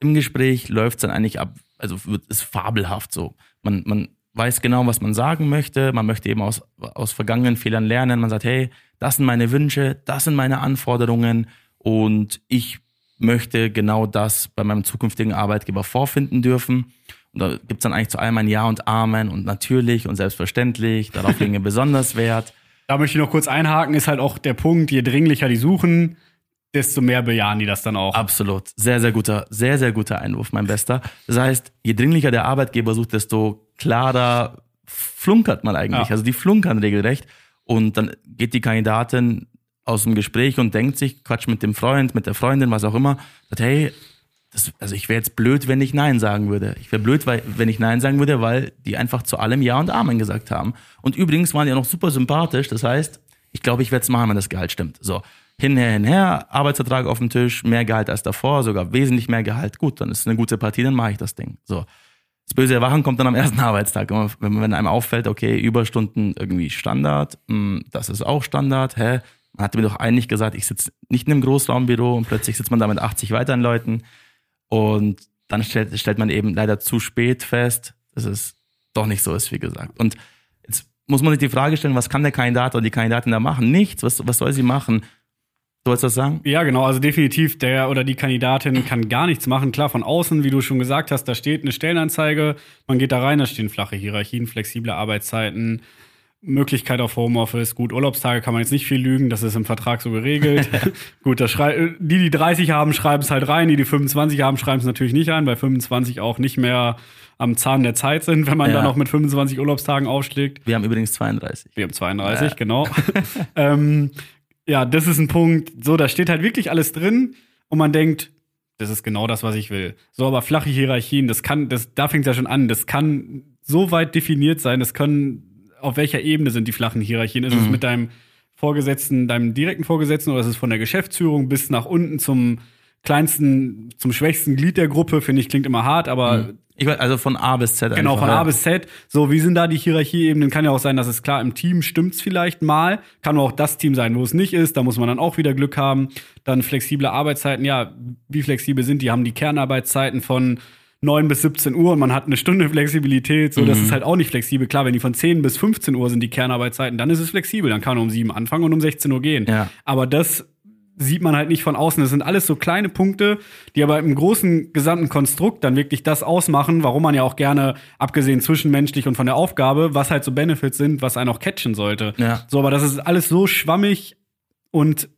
Im Gespräch läuft es dann eigentlich ab, also ist fabelhaft so. Man, man weiß genau, was man sagen möchte. Man möchte eben aus, aus vergangenen Fehlern lernen. Man sagt, hey, das sind meine Wünsche, das sind meine Anforderungen und ich möchte genau das bei meinem zukünftigen Arbeitgeber vorfinden dürfen. Und da gibt's dann eigentlich zu allem ein Ja und Amen und natürlich und selbstverständlich. Darauf legen wir besonders Wert. Da möchte ich noch kurz einhaken, ist halt auch der Punkt, je dringlicher die suchen, desto mehr bejahen die das dann auch. Absolut. Sehr, sehr guter, sehr, sehr guter Einwurf, mein Bester. Das heißt, je dringlicher der Arbeitgeber sucht, desto klarer flunkert man eigentlich. Ja. Also die flunkern regelrecht. Und dann geht die Kandidatin aus dem Gespräch und denkt sich, Quatsch mit dem Freund, mit der Freundin, was auch immer, sagt, hey, das, also ich wäre jetzt blöd, wenn ich Nein sagen würde. Ich wäre blöd, weil, wenn ich Nein sagen würde, weil die einfach zu allem Ja und Amen gesagt haben. Und übrigens waren die auch noch super sympathisch. Das heißt, ich glaube, ich werde es machen, wenn das Gehalt stimmt. So, hinher, hinher, Arbeitsvertrag auf dem Tisch, mehr Gehalt als davor, sogar wesentlich mehr Gehalt. Gut, dann ist es eine gute Partie, dann mache ich das Ding. So. Das böse Erwachen kommt dann am ersten <laughs> Arbeitstag. Wenn, wenn einem auffällt, okay, Überstunden irgendwie Standard, hm, das ist auch Standard, hä? Man hatte mir doch eigentlich gesagt, ich sitze nicht in einem Großraumbüro und plötzlich sitzt man da mit 80 weiteren Leuten. Und dann stellt, stellt man eben leider zu spät fest, dass es doch nicht so ist, wie gesagt. Und jetzt muss man sich die Frage stellen, was kann der Kandidat oder die Kandidatin da machen? Nichts. Was, was soll sie machen? Du wolltest das sagen? Ja, genau. Also definitiv, der oder die Kandidatin kann gar nichts machen. Klar, von außen, wie du schon gesagt hast, da steht eine Stellenanzeige. Man geht da rein, da stehen flache Hierarchien, flexible Arbeitszeiten, Möglichkeit auf Homeoffice. Gut, Urlaubstage kann man jetzt nicht viel lügen, das ist im Vertrag so geregelt. <laughs> Gut, das schrei die, die 30 haben, schreiben es halt rein. Die, die 25 haben, schreiben es natürlich nicht ein, weil 25 auch nicht mehr am Zahn der Zeit sind, wenn man ja. da noch mit 25 Urlaubstagen aufschlägt. Wir haben übrigens 32. Wir haben 32, ja. genau. <laughs> ähm, ja, das ist ein Punkt. So, da steht halt wirklich alles drin und man denkt, das ist genau das, was ich will. So, aber flache Hierarchien, das kann, das, da fängt es ja schon an. Das kann so weit definiert sein, das können, auf welcher Ebene sind die flachen Hierarchien? Ist mhm. es mit deinem Vorgesetzten, deinem direkten Vorgesetzten oder ist es von der Geschäftsführung bis nach unten zum kleinsten, zum schwächsten Glied der Gruppe? Finde ich, klingt immer hart, aber mhm. Ich weiß, also von A bis Z. Genau, von A bis Z. So, wie sind da die Hierarchieebenen? Kann ja auch sein, dass es klar im Team stimmt's vielleicht mal. Kann auch das Team sein, wo es nicht ist. Da muss man dann auch wieder Glück haben. Dann flexible Arbeitszeiten. Ja, wie flexibel sind die? Haben die Kernarbeitszeiten von 9 bis 17 Uhr und man hat eine Stunde Flexibilität. So, mhm. das ist halt auch nicht flexibel. Klar, wenn die von 10 bis 15 Uhr sind die Kernarbeitszeiten, dann ist es flexibel. Dann kann man um 7 anfangen und um 16 Uhr gehen. Ja. Aber das sieht man halt nicht von außen. Das sind alles so kleine Punkte, die aber im großen gesamten Konstrukt dann wirklich das ausmachen, warum man ja auch gerne, abgesehen zwischenmenschlich und von der Aufgabe, was halt so Benefits sind, was einen auch catchen sollte. Ja. So, aber das ist alles so schwammig und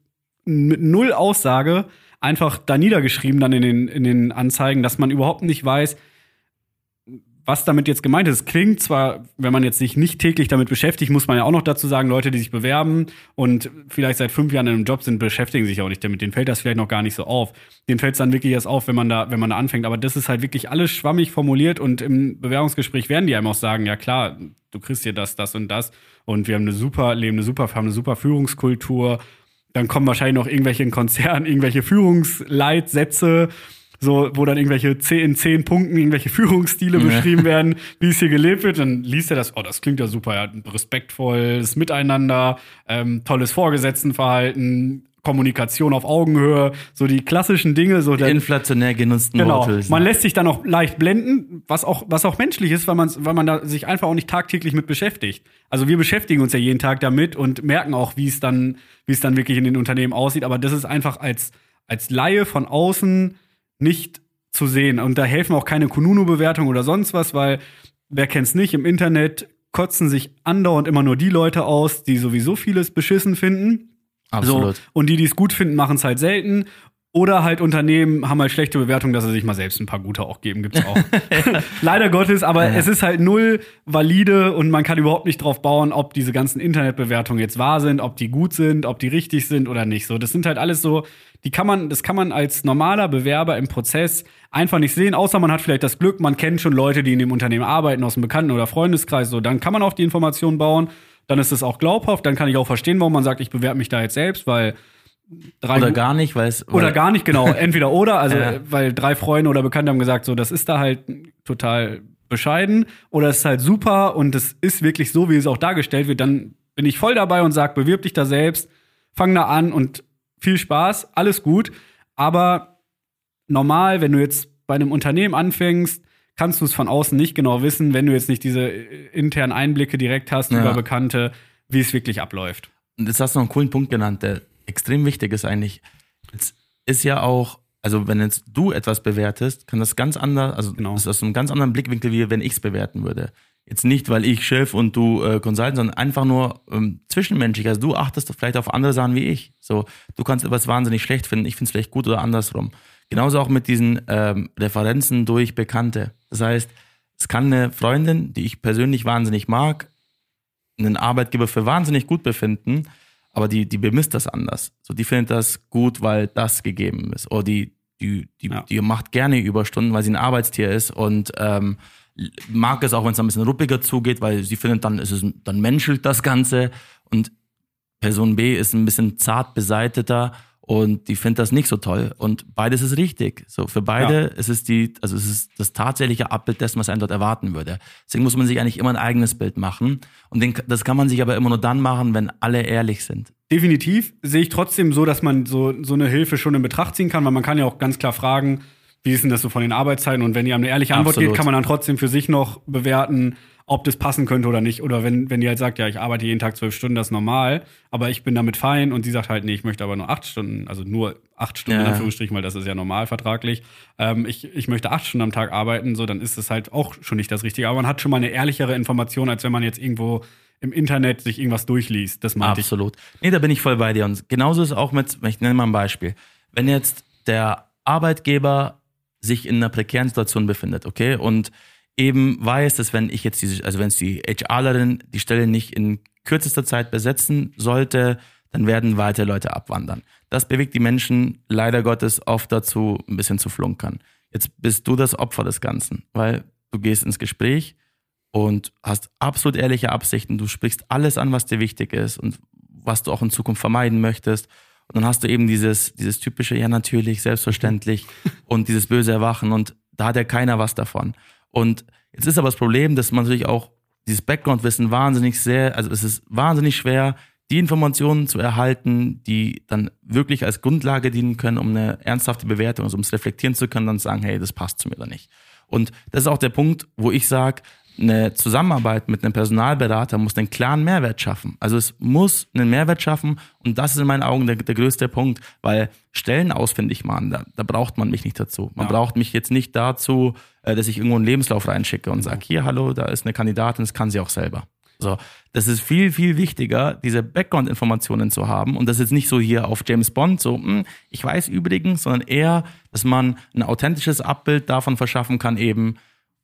mit null Aussage einfach da niedergeschrieben dann in den, in den Anzeigen, dass man überhaupt nicht weiß, was damit jetzt gemeint ist. Klingt zwar, wenn man jetzt sich nicht täglich damit beschäftigt, muss man ja auch noch dazu sagen, Leute, die sich bewerben und vielleicht seit fünf Jahren in einem Job sind, beschäftigen sich auch nicht damit. Denen fällt das vielleicht noch gar nicht so auf. Denen fällt es dann wirklich erst auf, wenn man da, wenn man da anfängt. Aber das ist halt wirklich alles schwammig formuliert und im Bewerbungsgespräch werden die einem auch sagen, ja klar, du kriegst hier das, das und das und wir haben eine super, leben eine super, haben eine super Führungskultur. Dann kommen wahrscheinlich noch irgendwelche in Konzernen, irgendwelche Führungsleitsätze so, wo dann irgendwelche zehn, in zehn Punkten irgendwelche <laughs> Führungsstile beschrieben werden, wie es hier gelebt wird, dann liest er das, oh, das klingt ja super, ja, respektvolles Miteinander, ähm, tolles Vorgesetztenverhalten, Kommunikation auf Augenhöhe, so die klassischen Dinge, so der, inflationär genutzten genau. Worte. Man lässt sich dann auch leicht blenden, was auch was auch menschlich ist, weil man weil man da sich einfach auch nicht tagtäglich mit beschäftigt. Also wir beschäftigen uns ja jeden Tag damit und merken auch, wie es dann wie es dann wirklich in den Unternehmen aussieht, aber das ist einfach als als Laie von außen nicht zu sehen. Und da helfen auch keine Kununu-Bewertungen oder sonst was, weil wer kennt's nicht, im Internet kotzen sich andauernd immer nur die Leute aus, die sowieso vieles beschissen finden. Absolut. So, und die, die es gut finden, machen es halt selten. Oder halt Unternehmen haben halt schlechte Bewertungen, dass sie sich mal selbst ein paar gute auch geben, gibt's auch. <laughs> Leider Gottes, aber ja. es ist halt null valide und man kann überhaupt nicht drauf bauen, ob diese ganzen Internetbewertungen jetzt wahr sind, ob die gut sind, ob die richtig sind oder nicht. So, das sind halt alles so, die kann man, das kann man als normaler Bewerber im Prozess einfach nicht sehen, außer man hat vielleicht das Glück, man kennt schon Leute, die in dem Unternehmen arbeiten, aus dem Bekannten- oder Freundeskreis, so, dann kann man auch die Informationen bauen, dann ist es auch glaubhaft, dann kann ich auch verstehen, warum man sagt, ich bewerbe mich da jetzt selbst, weil Drei oder gar nicht, weil es. Oder gar nicht, genau. <laughs> Entweder oder, also ja. weil drei Freunde oder Bekannte haben gesagt, so, das ist da halt total bescheiden oder es ist halt super und es ist wirklich so, wie es auch dargestellt wird, dann bin ich voll dabei und sag, bewirb dich da selbst, fang da an und viel Spaß, alles gut. Aber normal, wenn du jetzt bei einem Unternehmen anfängst, kannst du es von außen nicht genau wissen, wenn du jetzt nicht diese äh, internen Einblicke direkt hast Ja. über Bekannte, wie es wirklich abläuft. Und jetzt hast du noch einen coolen Punkt genannt, der extrem wichtig ist eigentlich. Es ist ja auch, also wenn jetzt du etwas bewertest, kann das ganz anders, also Genau. das ist aus einem ganz anderen Blickwinkel, wie wenn ich es bewerten würde. Jetzt nicht, weil ich Chef und du äh, Consultant, sondern einfach nur ähm, zwischenmenschlich. Also du achtest vielleicht auf andere Sachen wie ich. So, du kannst etwas wahnsinnig schlecht finden, ich finde es vielleicht gut oder andersrum. Genauso auch mit diesen ähm, Referenzen durch Bekannte. Das heißt, es kann eine Freundin, die ich persönlich wahnsinnig mag, einen Arbeitgeber für wahnsinnig gut befinden, aber die, die bemisst das anders. So, die findet das gut, weil das gegeben ist. Oder die, die, die, Ja. die macht gerne Überstunden, weil sie ein Arbeitstier ist und ähm, mag es auch, wenn es ein bisschen ruppiger zugeht, weil sie findet, dann ist es, dann menschelt das Ganze und Person B ist ein bisschen zart beseiteter und die findet das nicht so toll. Und beides ist richtig. So, für beide Ja. ist es die, also es ist das tatsächliche Abbild dessen, was einen dort erwarten würde. Deswegen muss man sich eigentlich immer ein eigenes Bild machen. Und den, das kann man sich aber immer nur dann machen, wenn alle ehrlich sind. Definitiv sehe ich trotzdem so, dass man so, so eine Hilfe schon in Betracht ziehen kann, weil man kann ja auch ganz klar fragen, wie ist denn das so von den Arbeitszeiten? Und wenn ihr eine ehrliche Antwort Absolut. geht, kann man dann trotzdem für sich noch bewerten, ob das passen könnte oder nicht. Oder wenn, wenn die halt sagt, ja, ich arbeite jeden Tag zwölf Stunden, das ist normal, aber ich bin damit fein und sie sagt halt, nee, ich möchte aber nur acht Stunden, also nur acht Stunden in Ja. Anführungsstrichen, weil das ist ja normal vertraglich. Ähm, ich, ich möchte acht Stunden am Tag arbeiten, so, dann ist das halt auch schon nicht das Richtige. Aber man hat schon mal eine ehrlichere Information, als wenn man jetzt irgendwo im Internet sich irgendwas durchliest. Das meinte ich. Absolut. Nee, da bin ich voll bei dir. Und genauso ist es auch mit, ich nenne mal ein Beispiel. Wenn jetzt der Arbeitgeber sich in einer prekären Situation befindet, okay, und eben weiß, dass wenn ich jetzt diese, also wenn es die HRlerin die Stelle nicht in kürzester Zeit besetzen sollte, dann werden weitere Leute abwandern. Das bewegt die Menschen leider Gottes oft dazu, ein bisschen zu flunkern. Jetzt bist du das Opfer des Ganzen, weil du gehst ins Gespräch und hast absolut ehrliche Absichten. Du sprichst alles an, was dir wichtig ist und was du auch in Zukunft vermeiden möchtest. Und dann hast du eben dieses, dieses typische, ja natürlich, selbstverständlich <laughs> und dieses böse Erwachen und da hat ja keiner was davon. Und jetzt ist aber das Problem, dass man natürlich auch dieses Background-Wissen wahnsinnig sehr, also es ist wahnsinnig schwer, die Informationen zu erhalten, die dann wirklich als Grundlage dienen können, um eine ernsthafte Bewertung, also um es reflektieren zu können, dann sagen, hey, das passt zu mir oder nicht. Und das ist auch der Punkt, wo ich sage, eine Zusammenarbeit mit einem Personalberater muss einen klaren Mehrwert schaffen. Also es muss einen Mehrwert schaffen und das ist in meinen Augen der, der größte Punkt, weil Stellen ausfindig machen, da, da braucht man mich nicht dazu. Man Ja. braucht mich jetzt nicht dazu, äh, dass ich irgendwo einen Lebenslauf reinschicke und sage, hier, hallo, da ist eine Kandidatin, das kann sie auch selber. So, das ist viel, viel wichtiger, diese Background-Informationen zu haben. Und das jetzt nicht so hier auf James Bond, so, hm, ich weiß übrigens, sondern eher, dass man ein authentisches Abbild davon verschaffen kann, eben,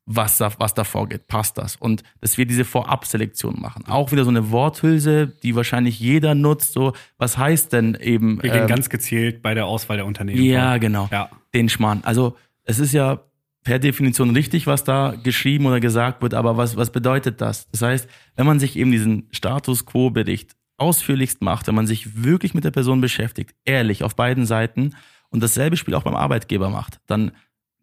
was da, was da vorgeht, passt das. Und dass wir diese Vorabselektion machen. Auch wieder so eine Worthülse, die wahrscheinlich jeder nutzt, so, was heißt denn eben. Wir gehen ähm, ganz gezielt bei der Auswahl der Unternehmen. ja, vor. genau. Ja. Den Schmarrn. Also, es ist ja per Definition richtig, was da geschrieben oder gesagt wird, aber was, was bedeutet das? Das heißt, wenn man sich eben diesen Status Quo-Bericht ausführlichst macht, wenn man sich wirklich mit der Person beschäftigt, ehrlich auf beiden Seiten und dasselbe Spiel auch beim Arbeitgeber macht, dann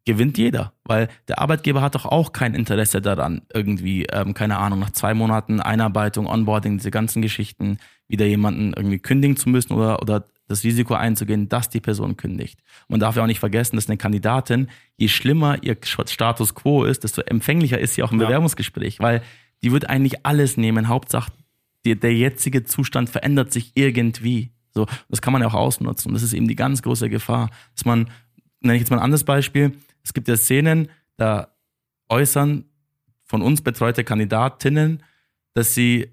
gewinnt jeder, weil der Arbeitgeber hat doch auch kein Interesse daran, irgendwie, ähm, keine Ahnung, nach zwei Monaten Einarbeitung, Onboarding, diese ganzen Geschichten, wieder jemanden irgendwie kündigen zu müssen oder, oder das Risiko einzugehen, dass die Person kündigt. Man darf ja auch nicht vergessen, dass eine Kandidatin, je schlimmer ihr Status quo ist, desto empfänglicher ist sie auch im Ja. Bewerbungsgespräch, weil die wird eigentlich alles nehmen. Hauptsache, der, der jetzige Zustand verändert sich irgendwie. So, das kann man ja auch ausnutzen. Und das ist eben die ganz große Gefahr, dass man, nenne ich jetzt mal ein anderes Beispiel, es gibt ja Szenen, da äußern von uns betreute Kandidatinnen, dass sie,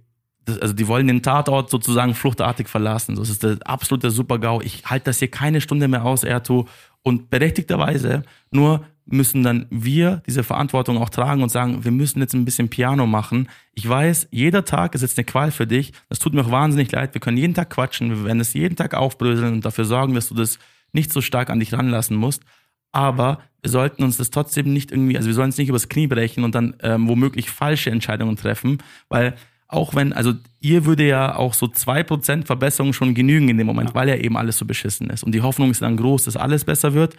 also die wollen den Tatort sozusagen fluchtartig verlassen. Das ist der absolute Super-GAU. Ich halte das hier keine Stunde mehr aus, Erto. Und berechtigterweise, nur müssen dann wir diese Verantwortung auch tragen und sagen, wir müssen jetzt ein bisschen Piano machen. Ich weiß, jeder Tag ist jetzt eine Qual für dich. Das tut mir auch wahnsinnig leid. Wir können jeden Tag quatschen. Wir werden es jeden Tag aufbröseln und dafür sorgen, dass du das nicht so stark an dich ranlassen musst. Aber wir sollten uns das trotzdem nicht irgendwie, also wir sollen es nicht übers Knie brechen und dann ähm, womöglich falsche Entscheidungen treffen, weil auch wenn, also ihr würde ja auch so 2% Verbesserung schon genügen in dem Moment, weil ja eben alles so beschissen ist. Und die Hoffnung ist dann groß, dass alles besser wird.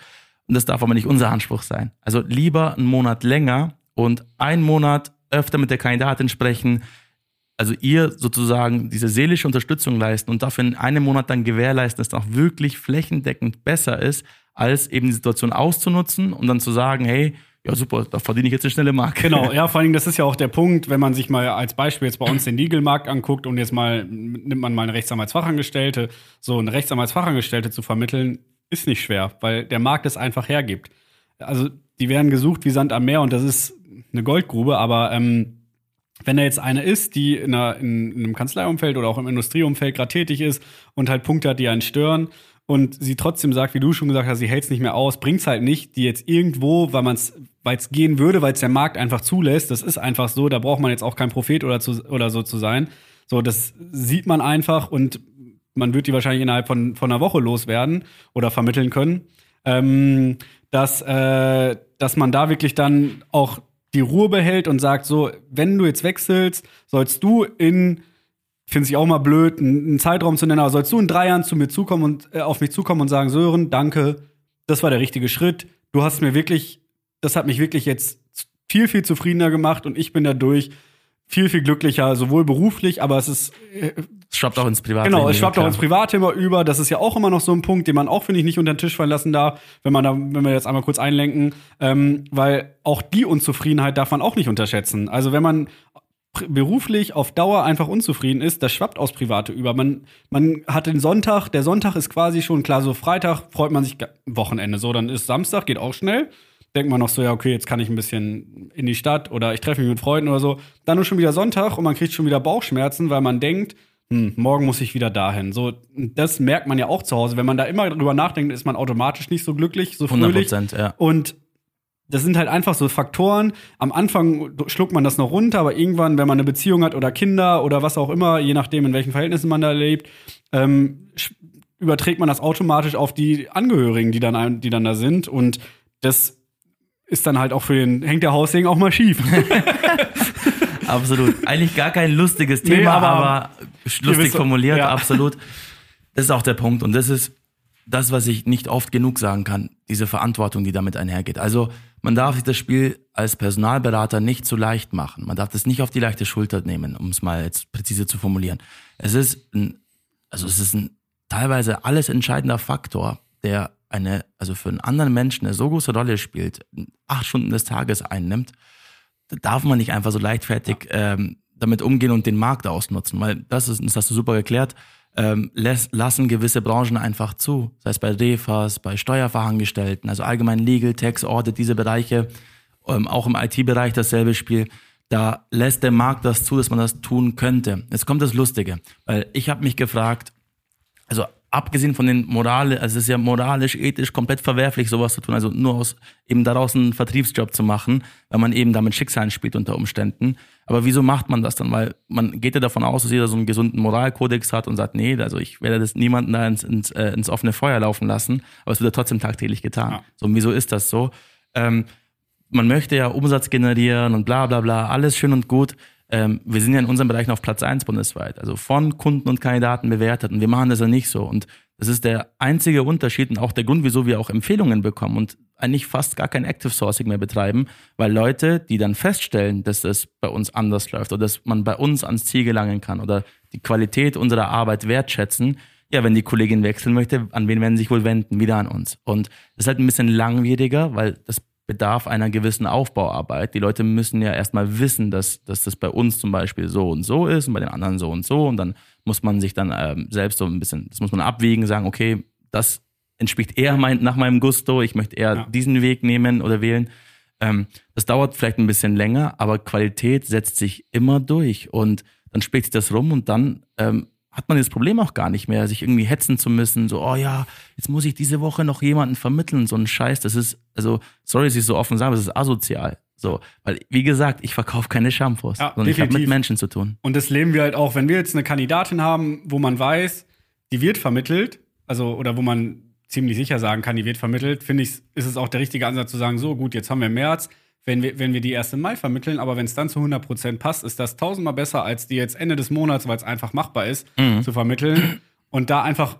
Und das darf aber nicht unser Anspruch sein. Also lieber einen Monat länger und einen Monat öfter mit der Kandidatin sprechen, also ihr sozusagen diese seelische Unterstützung leisten und dafür in einem Monat dann gewährleisten, dass es auch wirklich flächendeckend besser ist, als eben die Situation auszunutzen und dann zu sagen, hey, ja super, da verdiene ich jetzt eine schnelle Mark. Genau, ja, <laughs> vor allem, das ist ja auch der Punkt, wenn man sich mal als Beispiel jetzt bei uns den Legal-Markt anguckt und jetzt mal nimmt man mal eine Rechtsanwaltsfachangestellte, so eine Rechtsanwaltsfachangestellte zu vermitteln, ist nicht schwer, weil der Markt es einfach hergibt. Also die werden gesucht wie Sand am Meer und das ist eine Goldgrube, aber ähm, wenn da jetzt eine ist, die in, einer, in, in einem Kanzleiumfeld oder auch im Industrieumfeld gerade tätig ist und halt Punkte hat, die einen stören und sie trotzdem sagt, wie du schon gesagt hast, sie hält es nicht mehr aus, bringt's halt nicht, die jetzt irgendwo, weil man es, weil es gehen würde, weil es der Markt einfach zulässt, das ist einfach so, da braucht man jetzt auch kein Prophet oder, zu, oder so zu sein. So, das sieht man einfach und man wird die wahrscheinlich innerhalb von, von einer Woche loswerden oder vermitteln können. Ähm, dass, äh, dass man da wirklich dann auch die Ruhe behält und sagt so, wenn du jetzt wechselst, sollst du in, finde ich auch mal blöd, einen Zeitraum zu nennen, aber sollst du in drei Jahren zu mir zukommen und äh, auf mich zukommen und sagen, Sören, danke, das war der richtige Schritt. Du hast mir wirklich, das hat mich wirklich jetzt viel, viel zufriedener gemacht und ich bin dadurch viel, viel glücklicher, sowohl beruflich, aber es ist. Äh, es schwappt auch ins Privathema. Genau, es schwappt auch ins Privathema über. Das ist ja auch immer noch so ein Punkt, den man auch, finde ich, nicht unter den Tisch fallen lassen darf, wenn man da, wenn wir jetzt einmal kurz einlenken, ähm, weil auch die Unzufriedenheit darf man auch nicht unterschätzen. Also wenn man beruflich auf Dauer einfach unzufrieden ist, das schwappt aus Private über. Man, man hat den Sonntag, der Sonntag ist quasi schon klar, so Freitag freut man sich Wochenende. So, dann ist Samstag, geht auch schnell denkt man noch so, ja, okay, jetzt kann ich ein bisschen in die Stadt oder ich treffe mich mit Freunden oder so. Dann ist schon wieder Sonntag und man kriegt schon wieder Bauchschmerzen, weil man denkt, hm, morgen muss ich wieder dahin. So, das merkt man ja auch zu Hause. Wenn man da immer drüber nachdenkt, ist man automatisch nicht so glücklich, so fröhlich. 100%, ja. Und das sind halt einfach so Faktoren. Am Anfang schluckt man das noch runter, aber irgendwann, wenn man eine Beziehung hat oder Kinder oder was auch immer, je nachdem, in welchen Verhältnissen man da lebt, ähm, überträgt man das automatisch auf die Angehörigen, die dann, die dann da sind. Und das ist dann halt auch für den, hängt der Haussegen auch mal schief. <laughs> absolut. Eigentlich gar kein lustiges Thema, nee, aber, aber, lustig formuliert, ja. absolut. Das ist auch der Punkt. Und das ist das, was ich nicht oft genug sagen kann, diese Verantwortung, die damit einhergeht. Also man darf sich das Spiel als Personalberater nicht zu leicht machen. Man darf das nicht auf die leichte Schulter nehmen, um es mal jetzt präzise zu formulieren. Es ist ein, also es ist ein teilweise alles entscheidender Faktor, der eine, also für einen anderen Menschen eine so große Rolle spielt, acht Stunden des Tages einnimmt, da darf man nicht einfach so leichtfertig ähm, damit umgehen und den Markt ausnutzen, weil das ist, das hast du super geklärt, ähm, lassen gewisse Branchen einfach zu, sei es bei Refas, bei Steuerfachangestellten, also allgemein Legal, Tax, Audit, diese Bereiche, ähm, auch im IT-Bereich dasselbe Spiel. Da lässt der Markt das zu, dass man das tun könnte. Jetzt kommt das Lustige, weil ich habe mich gefragt, also abgesehen von den Moral, also es ist ja moralisch, ethisch komplett verwerflich, sowas zu tun, also nur aus eben daraus einen Vertriebsjob zu machen, weil man eben damit Schicksalen spielt unter Umständen. Aber wieso macht man das dann? Weil man geht ja davon aus, dass jeder so einen gesunden Moralkodex hat und sagt, nee, also ich werde das niemanden da ins, ins, äh, ins offene Feuer laufen lassen, aber es wird ja trotzdem tagtäglich getan. Ja. So, und wieso ist das so? Ähm, man möchte ja Umsatz generieren und bla bla bla, alles schön und gut ähm, wir sind ja in unserem Bereich noch auf Platz eins bundesweit, also von Kunden und Kandidaten bewertet und wir machen das ja nicht so. Und das ist der einzige Unterschied und auch der Grund, wieso wir auch Empfehlungen bekommen und eigentlich fast gar kein Active Sourcing mehr betreiben, weil Leute, die dann feststellen, dass das bei uns anders läuft oder dass man bei uns ans Ziel gelangen kann oder die Qualität unserer Arbeit wertschätzen, ja, wenn die Kollegin wechseln möchte, an wen werden sie sich wohl wenden? Wieder an uns. Und das ist halt ein bisschen langwieriger, weil das bedarf einer gewissen Aufbauarbeit. Die Leute müssen ja erstmal wissen, dass, dass das bei uns zum Beispiel so und so ist und bei den anderen so und so. Und dann muss man sich dann ähm, selbst so ein bisschen, das muss man abwiegen, sagen, okay, das entspricht eher mein, nach meinem Gusto, ich möchte eher ja. diesen Weg nehmen oder wählen. Ähm, das dauert vielleicht ein bisschen länger, aber Qualität setzt sich immer durch und dann spricht sich das rum und dann ähm, hat man das Problem auch gar nicht mehr, sich irgendwie hetzen zu müssen, so, oh ja, jetzt muss ich diese Woche noch jemanden vermitteln, so ein Scheiß, das ist, also, sorry, dass ich so offen sage, das ist asozial. So, weil, wie gesagt, ich verkaufe keine Shampoos, ja, sondern ich habe mit Menschen zu tun. Und das leben wir halt auch, wenn wir jetzt eine Kandidatin haben, wo man weiß, die wird vermittelt, also, oder wo man ziemlich sicher sagen kann, die wird vermittelt, finde ich, ist es auch der richtige Ansatz zu sagen, so gut, jetzt haben wir März, wenn wir, wenn wir die erst im Mai vermitteln, aber wenn es dann zu 100% passt, ist das tausendmal besser, als die jetzt Ende des Monats, weil es einfach machbar ist, mhm. zu vermitteln. Und da einfach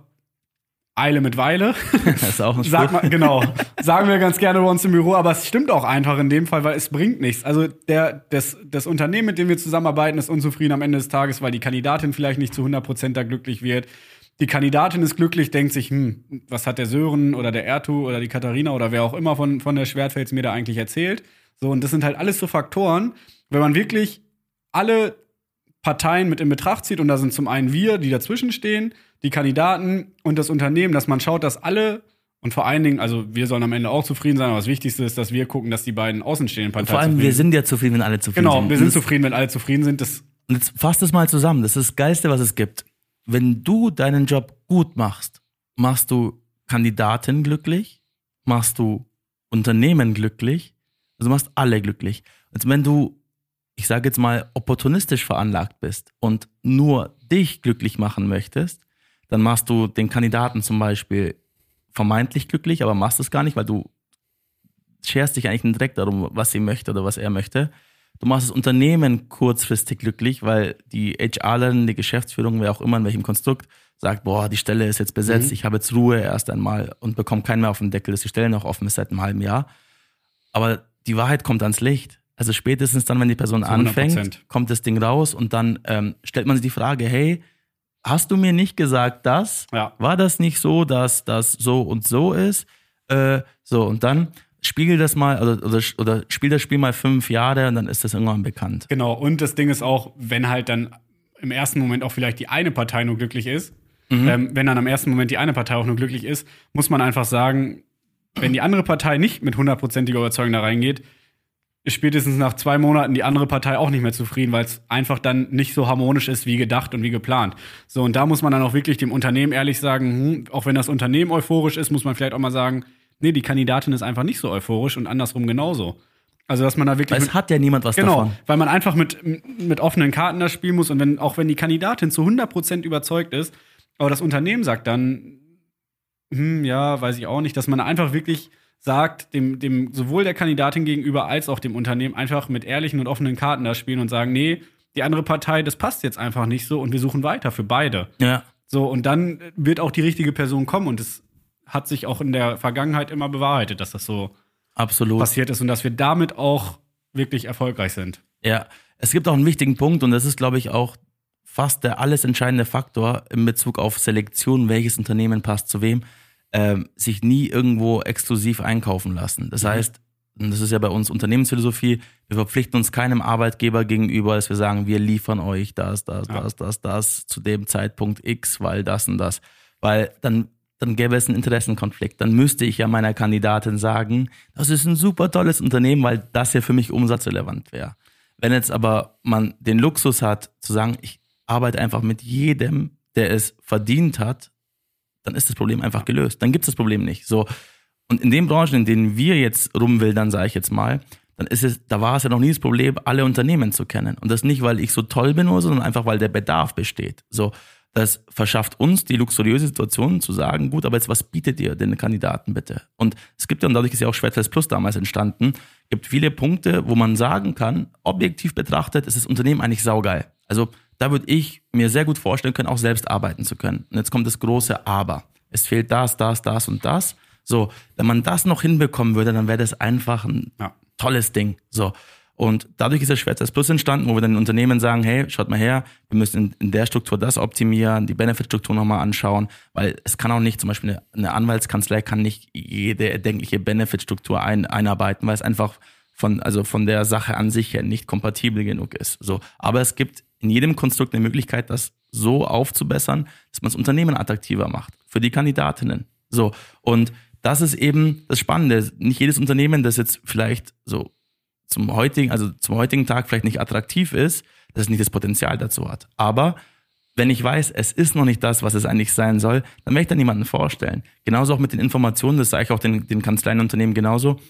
Eile mit Weile. <laughs> Das ist auch ein Spruch. Sag mal, genau. Sagen wir ganz gerne bei uns im Büro, aber es stimmt auch einfach in dem Fall, weil es bringt nichts. Also der, das, das Unternehmen, mit dem wir zusammenarbeiten, ist unzufrieden am Ende des Tages, weil die Kandidatin vielleicht nicht zu 100% da glücklich wird. Die Kandidatin ist glücklich, denkt sich, hm, was hat der Sören oder der Ertu oder die Katharina oder wer auch immer von, von der Schwertfels mir da eigentlich erzählt. So, und das sind halt alles so Faktoren, wenn man wirklich alle Parteien mit in Betracht zieht, und da sind zum einen wir, die dazwischen stehen, die Kandidaten und das Unternehmen, dass man schaut, dass alle und vor allen Dingen, also wir sollen am Ende auch zufrieden sein, aber das Wichtigste ist, dass wir gucken, dass die beiden außenstehenden Parteien. Vor allem, wir sind ja zufrieden, wenn alle zufrieden genau, sind. Genau, wir sind zufrieden, wenn alle zufrieden sind. Das und jetzt fasst es mal zusammen. Das ist das Geilste, was es gibt. Wenn du deinen Job gut machst, machst du Kandidaten glücklich, machst du Unternehmen glücklich, also machst alle glücklich. Und wenn du, ich sage jetzt mal, opportunistisch veranlagt bist und nur dich glücklich machen möchtest, dann machst du den Kandidaten zum Beispiel vermeintlich glücklich, aber machst es gar nicht, weil du scherst dich eigentlich direkt darum, was sie möchte oder was er möchte. Du machst das Unternehmen kurzfristig glücklich, weil die HRlerin, die Geschäftsführung, wer auch immer, in welchem Konstrukt, sagt, boah, die Stelle ist jetzt besetzt, mhm. ich habe jetzt Ruhe erst einmal und bekomme keinen mehr auf den Deckel, dass die Stelle noch offen ist seit einem halben Jahr. Aber die Wahrheit kommt ans Licht. Also spätestens dann, wenn die Person 100%. anfängt, kommt das Ding raus und dann ähm, stellt man sich die Frage, hey, hast du mir nicht gesagt das? Ja. War das nicht so, dass das so und so ist? Äh, so, und dann spiegel das mal oder, oder, oder spiel das Spiel mal fünf Jahre und dann ist das irgendwann bekannt. Genau, und das Ding ist auch, wenn halt dann im ersten Moment auch vielleicht die eine Partei nur glücklich ist, mhm. ähm, wenn dann am ersten Moment die eine Partei auch nur glücklich ist, muss man einfach sagen, wenn die andere Partei nicht mit hundertprozentiger Überzeugung da reingeht, ist spätestens nach zwei Monaten die andere Partei auch nicht mehr zufrieden, weil es einfach dann nicht so harmonisch ist wie gedacht und wie geplant. So, und da muss man dann auch wirklich dem Unternehmen ehrlich sagen, hm, auch wenn das Unternehmen euphorisch ist, muss man vielleicht auch mal sagen, nee, die Kandidatin ist einfach nicht so euphorisch und andersrum genauso. Also, dass man da wirklich. Weil es hat ja niemand was genau, davon. weil man einfach mit, mit offenen Karten das spielen muss und wenn, auch wenn die Kandidatin zu 100% überzeugt ist, aber das Unternehmen sagt dann, hm, ja, weiß ich auch nicht, dass man einfach wirklich sagt, dem, dem sowohl der Kandidatin gegenüber als auch dem Unternehmen einfach mit ehrlichen und offenen Karten da spielen und sagen, nee, die andere Partei, das passt jetzt einfach nicht so und wir suchen weiter für beide. Ja. So, und dann wird auch die richtige Person kommen und es hat sich auch in der Vergangenheit immer bewahrheitet, dass das so Absolut. passiert ist und dass wir damit auch wirklich erfolgreich sind. Ja, es gibt auch einen wichtigen Punkt und das ist, glaube ich, auch fast der alles entscheidende Faktor in Bezug auf Selektion, welches Unternehmen passt zu wem, äh, sich nie irgendwo exklusiv einkaufen lassen. Das mhm. heißt, das ist ja bei uns Unternehmensphilosophie, wir verpflichten uns keinem Arbeitgeber gegenüber, dass wir sagen, wir liefern euch das, das, ja. das, das, das zu dem Zeitpunkt X, weil das und das. Weil dann dann gäbe es einen Interessenkonflikt. Dann müsste ich ja meiner Kandidatin sagen, das ist ein super tolles Unternehmen, weil das ja für mich umsatzrelevant wäre. Wenn jetzt aber man den Luxus hat, zu sagen, ich arbeite einfach mit jedem, der es verdient hat, dann ist das Problem einfach gelöst. Dann gibt es das Problem nicht. So. Und in den Branchen, in denen wir jetzt rumwildern, sage ich jetzt mal, dann ist es, da war es ja noch nie das Problem, alle Unternehmen zu kennen. Und das nicht, weil ich so toll bin, sondern einfach, weil der Bedarf besteht. So. Das verschafft uns die luxuriöse Situation zu sagen, gut, aber jetzt was bietet ihr den Kandidaten bitte? Und es gibt ja, und dadurch ist ja auch Schwertfest Plus damals entstanden, gibt viele Punkte, wo man sagen kann, objektiv betrachtet ist das Unternehmen eigentlich saugeil. Also da würde ich mir sehr gut vorstellen können, auch selbst arbeiten zu können. Und jetzt kommt das große Aber. Es fehlt das, das, das und das. So, wenn man das noch hinbekommen würde, dann wäre das einfach ein ja. tolles Ding. So. Und dadurch ist das Schweizers Plus entstanden, wo wir dann den Unternehmen sagen, hey, schaut mal her, wir müssen in, der Struktur das optimieren, die Benefitstruktur nochmal anschauen, weil es kann auch nicht, zum Beispiel eine, eine Anwaltskanzlei kann nicht jede erdenkliche Benefitstruktur ein, einarbeiten, weil es einfach von, also von der Sache an sich her nicht kompatibel genug ist. So. Aber es gibt in jedem Konstrukt eine Möglichkeit, das so aufzubessern, dass man das Unternehmen attraktiver macht für die Kandidatinnen. So. Und das ist eben das Spannende. Nicht jedes Unternehmen, das jetzt vielleicht so zum heutigen, also zum heutigen Tag vielleicht nicht attraktiv ist, dass es nicht das Potenzial dazu hat. Aber wenn ich weiß, es ist noch nicht das, was es eigentlich sein soll, dann werde ich da niemanden vorstellen. Genauso auch mit den Informationen, das sage ich auch den, den Kanzleienunternehmen genauso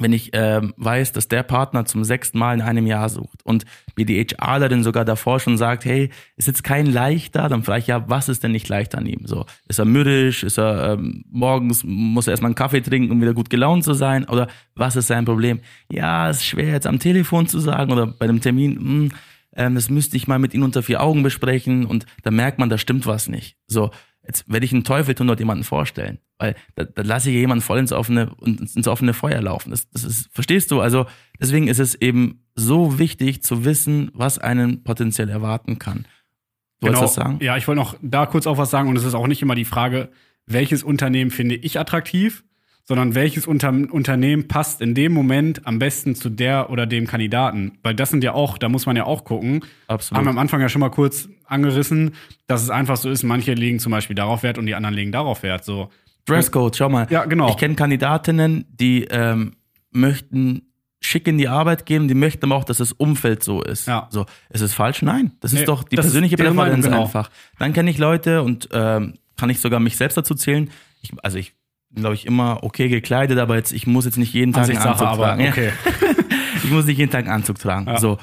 wenn ich äh, weiß, dass der Partner zum sechsten Mal in einem Jahr sucht und mir die HRlerin sogar davor schon sagt, hey, ist jetzt kein leichter, dann frage ich ja, was ist denn nicht leicht an ihm? So, ist er mürrisch, ist er ähm, morgens muss er erstmal einen Kaffee trinken, um wieder gut gelaunt zu sein oder was ist sein Problem? Ja, ist schwer jetzt am Telefon zu sagen oder bei einem Termin, mh, hm, ähm, das müsste ich mal mit ihm unter vier Augen besprechen und da merkt man, da stimmt was nicht. So, Jetzt werde ich einen Teufel tun dort jemanden vorstellen, weil da, da lasse ich jemanden voll ins offene, ins offene Feuer laufen. Das, das ist, verstehst du? Also deswegen ist es eben so wichtig zu wissen, was einen potenziell erwarten kann. Du genau. wolltest das sagen? Ja, ich wollte noch da kurz auch was sagen und es ist auch nicht immer die Frage, welches Unternehmen finde ich attraktiv, sondern welches Unter Unternehmen passt in dem Moment am besten zu der oder dem Kandidaten. Weil das sind ja auch, da muss man ja auch gucken. Absolut. Haben wir am Anfang ja schon mal kurz angerissen, dass es einfach so ist, manche legen zum Beispiel darauf Wert und die anderen legen darauf Wert. So. Dresscode, schau mal. Ja, genau. Ich kenne Kandidatinnen, die ähm, möchten schick in die Arbeit geben, die möchten aber auch, dass das Umfeld so ist. Ja. So, ist es falsch? Nein. Das ist nee, doch die persönliche Präferenz genau. einfach. Dann kenne ich Leute und ähm, kann ich sogar mich selbst dazu zählen. Ich, also ich glaube ich, immer okay gekleidet, aber jetzt, ich muss jetzt nicht jeden Tag einen Anzug aber, tragen. Okay. <laughs> ich muss nicht jeden Tag einen Anzug tragen. Ja. So,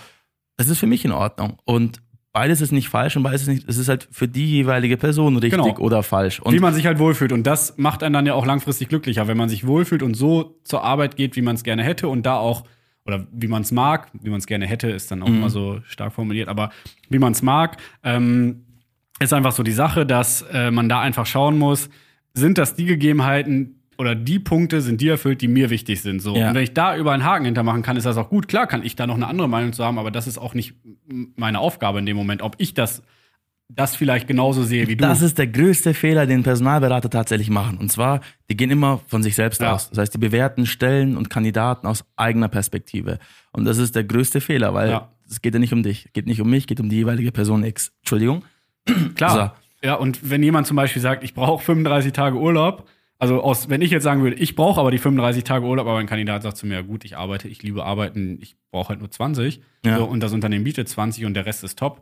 das ist für mich in Ordnung. Und beides ist nicht falsch und beides ist nicht, es ist halt für die jeweilige Person richtig genau. oder falsch. Und wie man sich halt wohlfühlt. Und das macht einen dann ja auch langfristig glücklicher, wenn man sich wohlfühlt und so zur Arbeit geht, wie man es gerne hätte und da auch, oder wie man es mag, wie man es gerne hätte, ist dann auch mhm. immer so stark formuliert, aber wie man es mag, ähm, ist einfach so die Sache, dass äh, man da einfach schauen muss, sind das die Gegebenheiten oder die Punkte sind die erfüllt, die mir wichtig sind. So. Ja. Und wenn ich da über einen Haken hintermachen kann, ist das auch gut. Klar kann ich da noch eine andere Meinung zu haben, aber das ist auch nicht meine Aufgabe in dem Moment, ob ich das, das vielleicht genauso sehe wie du. Das ist der größte Fehler, den Personalberater tatsächlich machen. Und zwar, die gehen immer von sich selbst ja. aus. Das heißt, die bewerten Stellen und Kandidaten aus eigener Perspektive. Und das ist der größte Fehler, weil ja. es geht ja nicht um dich, geht nicht um mich, geht um die jeweilige Person X. Entschuldigung. Klar. So. Ja, und wenn jemand zum Beispiel sagt, ich brauche 35 Tage Urlaub, also aus, wenn ich jetzt sagen würde, ich brauche aber die 35 Tage Urlaub, aber ein Kandidat sagt zu mir, gut, ich arbeite, ich liebe arbeiten, ich brauche halt nur 20 ja. so, und das Unternehmen bietet 20 und der Rest ist top.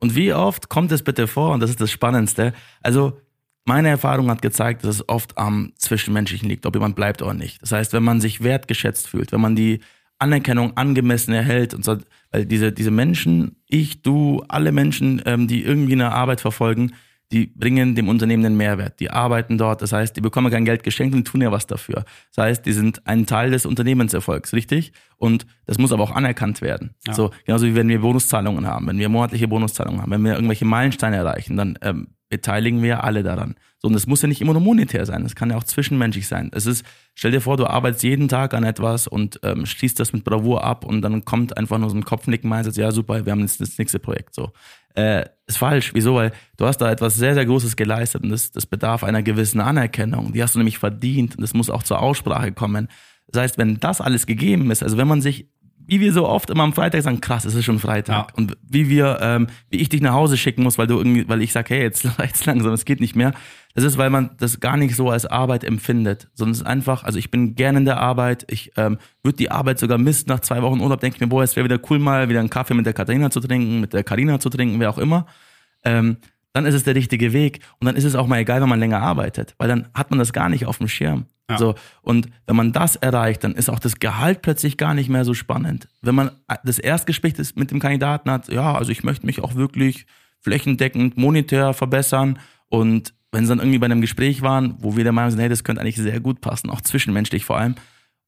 Und wie oft kommt es bitte vor, und das ist das Spannendste, also meine Erfahrung hat gezeigt, dass es oft am Zwischenmenschlichen liegt, ob jemand bleibt oder nicht. Das heißt, wenn man sich wertgeschätzt fühlt, wenn man die Anerkennung angemessen erhält und so, weil diese, diese Menschen, ich, du, alle Menschen, ähm, die irgendwie eine Arbeit verfolgen, die bringen dem Unternehmen einen Mehrwert. Die arbeiten dort, das heißt, die bekommen kein Geld geschenkt und tun ja was dafür. Das heißt, die sind ein Teil des Unternehmenserfolgs, richtig? Und das muss aber auch anerkannt werden. Ja. So, genauso wie wenn wir Bonuszahlungen haben, wenn wir monatliche Bonuszahlungen haben, wenn wir irgendwelche Meilensteine erreichen, dann ähm, beteiligen wir alle daran. So, und das muss ja nicht immer nur monetär sein, das kann ja auch zwischenmenschlich sein. Es ist, stell dir vor, du arbeitest jeden Tag an etwas und ähm, schließt das mit Bravour ab und dann kommt einfach nur so ein Kopfnicken, meinst ja super, wir haben jetzt das nächste Projekt. So, äh, ist falsch. Wieso? Weil du hast da etwas sehr, sehr Großes geleistet und das, das bedarf einer gewissen Anerkennung. Die hast du nämlich verdient und das muss auch zur Aussprache kommen. Das heißt, wenn das alles gegeben ist, also wenn man sich wie wir so oft immer am Freitag sagen, krass, es ist schon Freitag. Ja. Und wie wir, ähm, wie ich dich nach Hause schicken muss, weil du irgendwie, weil ich sag, hey, jetzt <laughs> reicht's langsam, es geht nicht mehr. Das ist, weil man das gar nicht so als Arbeit empfindet, sondern es ist einfach, also ich bin gerne in der Arbeit, ich ähm, würde die Arbeit sogar misst nach zwei Wochen Urlaub, denke ich mir, boah, es wäre wieder cool, mal wieder einen Kaffee mit der Katharina zu trinken, mit der Karina zu trinken, wer auch immer. Ähm, dann ist es der richtige Weg. Und dann ist es auch mal egal, wenn man länger arbeitet, weil dann hat man das gar nicht auf dem Schirm. Ja. So, und wenn man das erreicht, dann ist auch das Gehalt plötzlich gar nicht mehr so spannend. Wenn man das Erstgespräch mit dem Kandidaten hat, ja, also ich möchte mich auch wirklich flächendeckend monetär verbessern und wenn sie dann irgendwie bei einem Gespräch waren, wo wir der Meinung sind, hey, das könnte eigentlich sehr gut passen, auch zwischenmenschlich vor allem,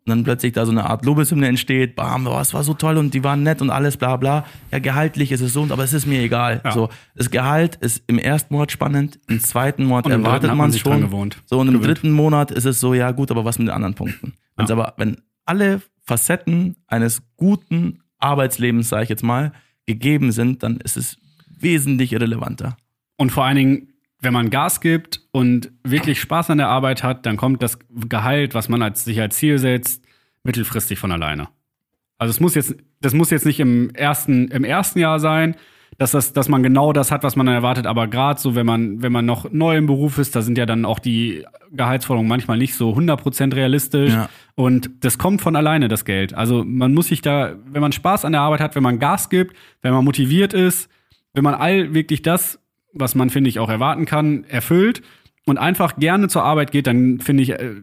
und dann plötzlich da so eine Art Lobeshymne entsteht, bam, oh, es war so toll und die waren nett und alles, bla bla. Ja, gehaltlich ist es so, aber es ist mir egal. Ja. So, das Gehalt ist im ersten Monat spannend, im zweiten Monat erwartet man es schon. So, und im gewöhnt. dritten Monat ist es so, ja gut, aber was mit den anderen Punkten? Ja. aber, wenn alle Facetten eines guten Arbeitslebens, sage ich jetzt mal, gegeben sind, dann ist es wesentlich irrelevanter. Und vor allen Dingen wenn man Gas gibt und wirklich Spaß an der Arbeit hat, dann kommt das Gehalt, was man als, sich als Ziel setzt, mittelfristig von alleine. Also es muss jetzt, das muss jetzt nicht im ersten, im ersten Jahr sein, dass, das, dass man genau das hat, was man dann erwartet, aber gerade so, wenn man, wenn man noch neu im Beruf ist, da sind ja dann auch die Gehaltsforderungen manchmal nicht so 100% realistisch. Ja. Und das kommt von alleine, das Geld. Also man muss sich da, wenn man Spaß an der Arbeit hat, wenn man Gas gibt, wenn man motiviert ist, wenn man all wirklich das was man, finde ich, auch erwarten kann, erfüllt und einfach gerne zur Arbeit geht, dann finde ich, äh,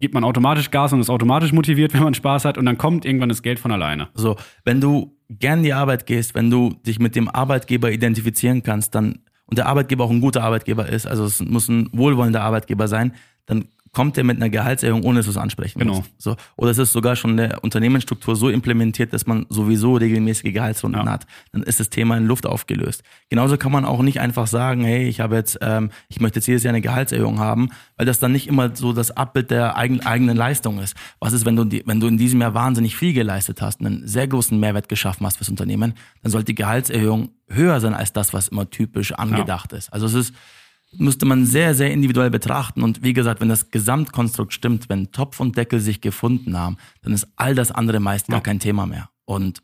gibt man automatisch Gas und ist automatisch motiviert, <laughs> wenn man Spaß hat und dann kommt irgendwann das Geld von alleine. So, wenn du gern die Arbeit gehst, wenn du dich mit dem Arbeitgeber identifizieren kannst, dann und der Arbeitgeber auch ein guter Arbeitgeber ist, also es muss ein wohlwollender Arbeitgeber sein, kommt der mit einer Gehaltserhöhung, ohne dass du es ansprechen Genau. musst. So. Oder es ist sogar schon eine Unternehmensstruktur so implementiert, dass man sowieso regelmäßige Gehaltsrunden Ja. hat. Dann ist das Thema in Luft aufgelöst. Genauso kann man auch nicht einfach sagen, hey, ich habe jetzt, ähm, ich möchte jetzt jedes Jahr eine Gehaltserhöhung haben, weil das dann nicht immer so das Abbild der eigen, eigenen Leistung ist. Was ist, wenn du, wenn du in diesem Jahr wahnsinnig viel geleistet hast, einen sehr großen Mehrwert geschaffen hast fürs Unternehmen, dann sollte die Gehaltserhöhung höher sein als das, was immer typisch angedacht ist. Also es ist, müsste man sehr, sehr individuell betrachten. Und wie gesagt, wenn das Gesamtkonstrukt stimmt, wenn Topf und Deckel sich gefunden haben, dann ist all das andere meist gar Ja. kein Thema mehr. Und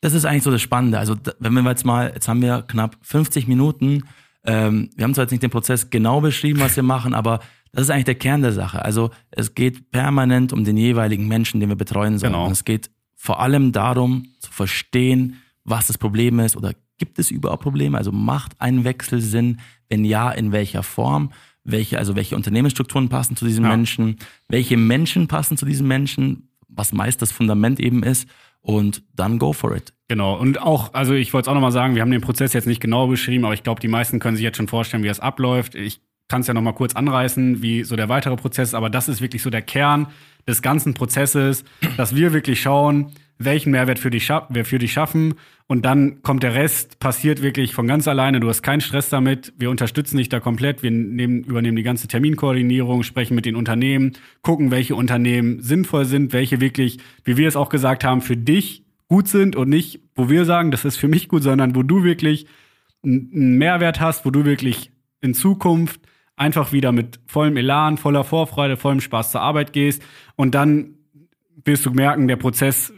das ist eigentlich so das Spannende. Also wenn wir jetzt mal, jetzt haben wir knapp 50 Minuten, ähm, wir haben zwar jetzt nicht den Prozess genau beschrieben, was wir machen, aber das ist eigentlich der Kern der Sache. Also es geht permanent um den jeweiligen Menschen, den wir betreuen sollen. Genau. Und es geht vor allem darum, zu verstehen, was das Problem ist oder gibt es überhaupt Probleme? Also macht ein Wechsel Sinn? Wenn ja, in welcher Form? Welche, also welche Unternehmensstrukturen passen zu diesem Ja. Menschen? Welche Menschen passen zu diesem Menschen? Was meist das Fundament eben ist. Und dann go for it. Genau. Und auch, also ich wollte es auch nochmal sagen, wir haben den Prozess jetzt nicht genau beschrieben, aber ich glaube, die meisten können sich jetzt schon vorstellen, wie das abläuft. Ich kann es ja nochmal kurz anreißen, wie so der weitere Prozess ist, aber das ist wirklich so der Kern des ganzen Prozesses, dass wir wirklich schauen, welchen Mehrwert für dich wir für dich schaffen und dann kommt der Rest, passiert wirklich von ganz alleine. Du hast keinen Stress damit. Wir unterstützen dich da komplett. Wir nehmen, übernehmen die ganze Terminkoordinierung, sprechen mit den Unternehmen, gucken, welche Unternehmen sinnvoll sind, welche wirklich, wie wir es auch gesagt haben, für dich gut sind und nicht, wo wir sagen, das ist für mich gut, sondern wo du wirklich einen Mehrwert hast, wo du wirklich in Zukunft einfach wieder mit vollem Elan, voller Vorfreude, vollem Spaß zur Arbeit gehst und dann wirst du merken, der Prozess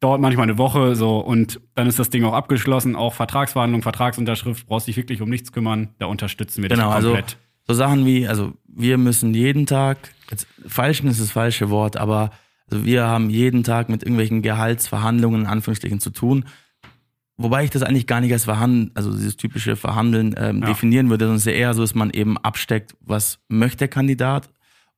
dauert manchmal eine Woche so und dann ist das Ding auch abgeschlossen, auch Vertragsverhandlung, Vertragsunterschrift, brauchst dich wirklich um nichts kümmern, da unterstützen wir Genau, dich also komplett. so Sachen wie, also wir müssen jeden Tag, jetzt, falschen ist das falsche Wort, aber also wir haben jeden Tag mit irgendwelchen Gehaltsverhandlungen in Anführungsstrichen zu tun. Wobei ich das eigentlich gar nicht als Verhandeln, also dieses typische Verhandeln ähm, Ja. definieren würde, sondern es ist ja eher so, dass man eben absteckt, was möchte der Kandidat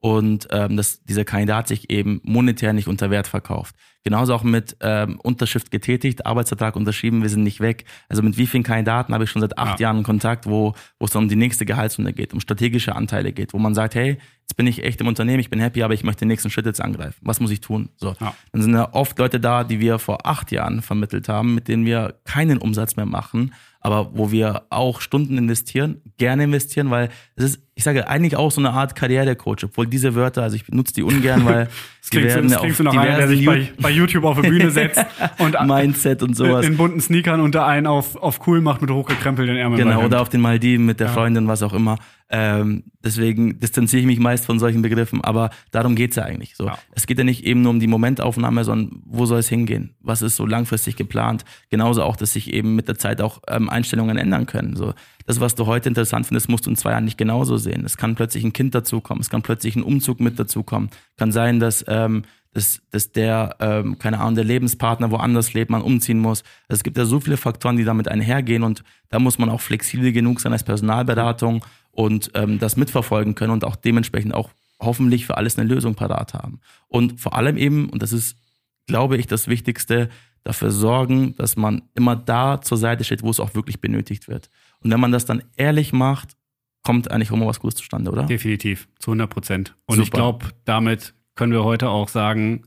und ähm, dass dieser Kandidat sich eben monetär nicht unter Wert verkauft. Genauso auch mit ähm, Unterschrift getätigt, Arbeitsvertrag unterschrieben, wir sind nicht weg. Also mit wie vielen Kandidaten habe ich schon seit acht Ja. Jahren Kontakt, wo wo es dann um die nächste Gehaltsrunde geht, um strategische Anteile geht, wo man sagt, hey, jetzt bin ich echt im Unternehmen, ich bin happy, aber ich möchte den nächsten Schritt jetzt angreifen. Was muss ich tun? So. Ja. Dann sind ja oft Leute da, die wir vor acht Jahren vermittelt haben, mit denen wir keinen Umsatz mehr machen, aber wo wir auch Stunden investieren, gerne investieren, weil es ist, ich sage eigentlich auch so eine Art Karrierecoach, obwohl diese Wörter, also ich benutze die ungern, weil <laughs> Das klingt, so, ja das klingt so nach einer, der sich bei, bei YouTube auf eine Bühne <laughs> setzt und Mindset und sowas. in bunten Sneakern unter einen auf, auf cool macht mit hochgekrempelten Ärmeln. Genau, oder auf den Maldiven mit der Freundin, was auch immer. Ähm, deswegen distanziere ich mich meist von solchen Begriffen, aber darum geht's ja eigentlich. So. Ja. Es geht ja nicht eben nur um die Momentaufnahme, sondern wo soll es hingehen? Was ist so langfristig geplant? Genauso auch, dass sich eben mit der Zeit auch ähm, Einstellungen ändern können. So. Das, was du heute interessant findest, musst du in zwei Jahren nicht genauso sehen. Es kann plötzlich ein Kind dazukommen, es kann plötzlich ein Umzug mit dazukommen. Kann sein, dass ähm, dass, dass der, ähm, keine Ahnung, der Lebenspartner woanders lebt, man umziehen muss. Also es gibt ja so viele Faktoren, die damit einhergehen und da muss man auch flexibel genug sein als Personalberatung und ähm, das mitverfolgen können und auch dementsprechend auch hoffentlich für alles eine Lösung parat haben. Und vor allem eben, und das ist, glaube ich, das Wichtigste, dafür sorgen, dass man immer da zur Seite steht, wo es auch wirklich benötigt wird. Und wenn man das dann ehrlich macht, kommt eigentlich immer was Gutes zustande, oder? Definitiv, zu 100 Prozent. Und ich Super. glaube, damit können wir heute auch sagen,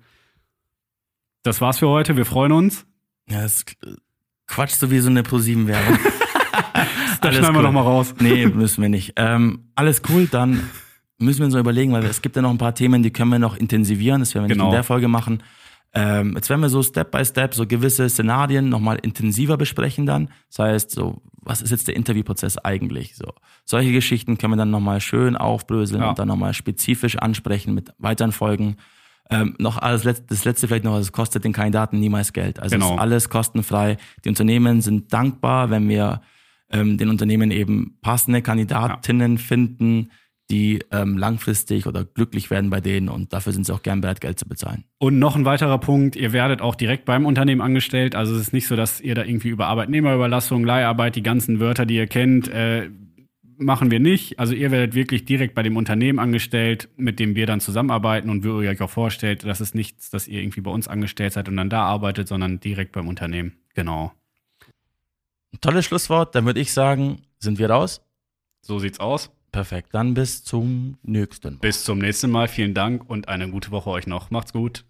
das war's für heute. Wir freuen uns. Ja, das quatscht so wie so eine ProSieben-Werbung. <laughs> Da Alles schneiden wir cool. noch mal raus. <laughs> Nee, müssen wir nicht. Ähm, alles cool, dann müssen wir uns noch überlegen, weil es gibt ja noch ein paar Themen, die können wir noch intensivieren. Das werden wir Genau. nicht in der Folge machen. Ähm, jetzt werden wir so Step by Step so gewisse Szenarien nochmal intensiver besprechen dann. Das heißt, so, was ist jetzt der Interviewprozess eigentlich? So, solche Geschichten können wir dann nochmal schön aufbröseln Ja. und dann nochmal spezifisch ansprechen mit weiteren Folgen. Ähm, noch alles Letz- das letzte vielleicht noch, es kostet den Kandidaten niemals Geld. Also Genau. ist alles kostenfrei. Die Unternehmen sind dankbar, wenn wir ähm, den Unternehmen eben passende Kandidatinnen finden, die ähm, langfristig oder glücklich werden bei denen und dafür sind sie auch gern bereit, Geld zu bezahlen. Und noch ein weiterer Punkt, ihr werdet auch direkt beim Unternehmen angestellt. Also es ist nicht so, dass ihr da irgendwie über Arbeitnehmerüberlassung, Leiharbeit, die ganzen Wörter, die ihr kennt, äh, machen wir nicht. Also ihr werdet wirklich direkt bei dem Unternehmen angestellt, mit dem wir dann zusammenarbeiten und wir euch auch vorstellt, das ist nichts, dass ihr irgendwie bei uns angestellt seid und dann da arbeitet, sondern direkt beim Unternehmen. Genau. Ein tolles Schlusswort, dann würde ich sagen, sind wir raus. So sieht's aus. Perfekt. Dann bis zum nächsten Mal. Bis zum nächsten Mal. Vielen Dank und eine gute Woche euch noch. Macht's gut.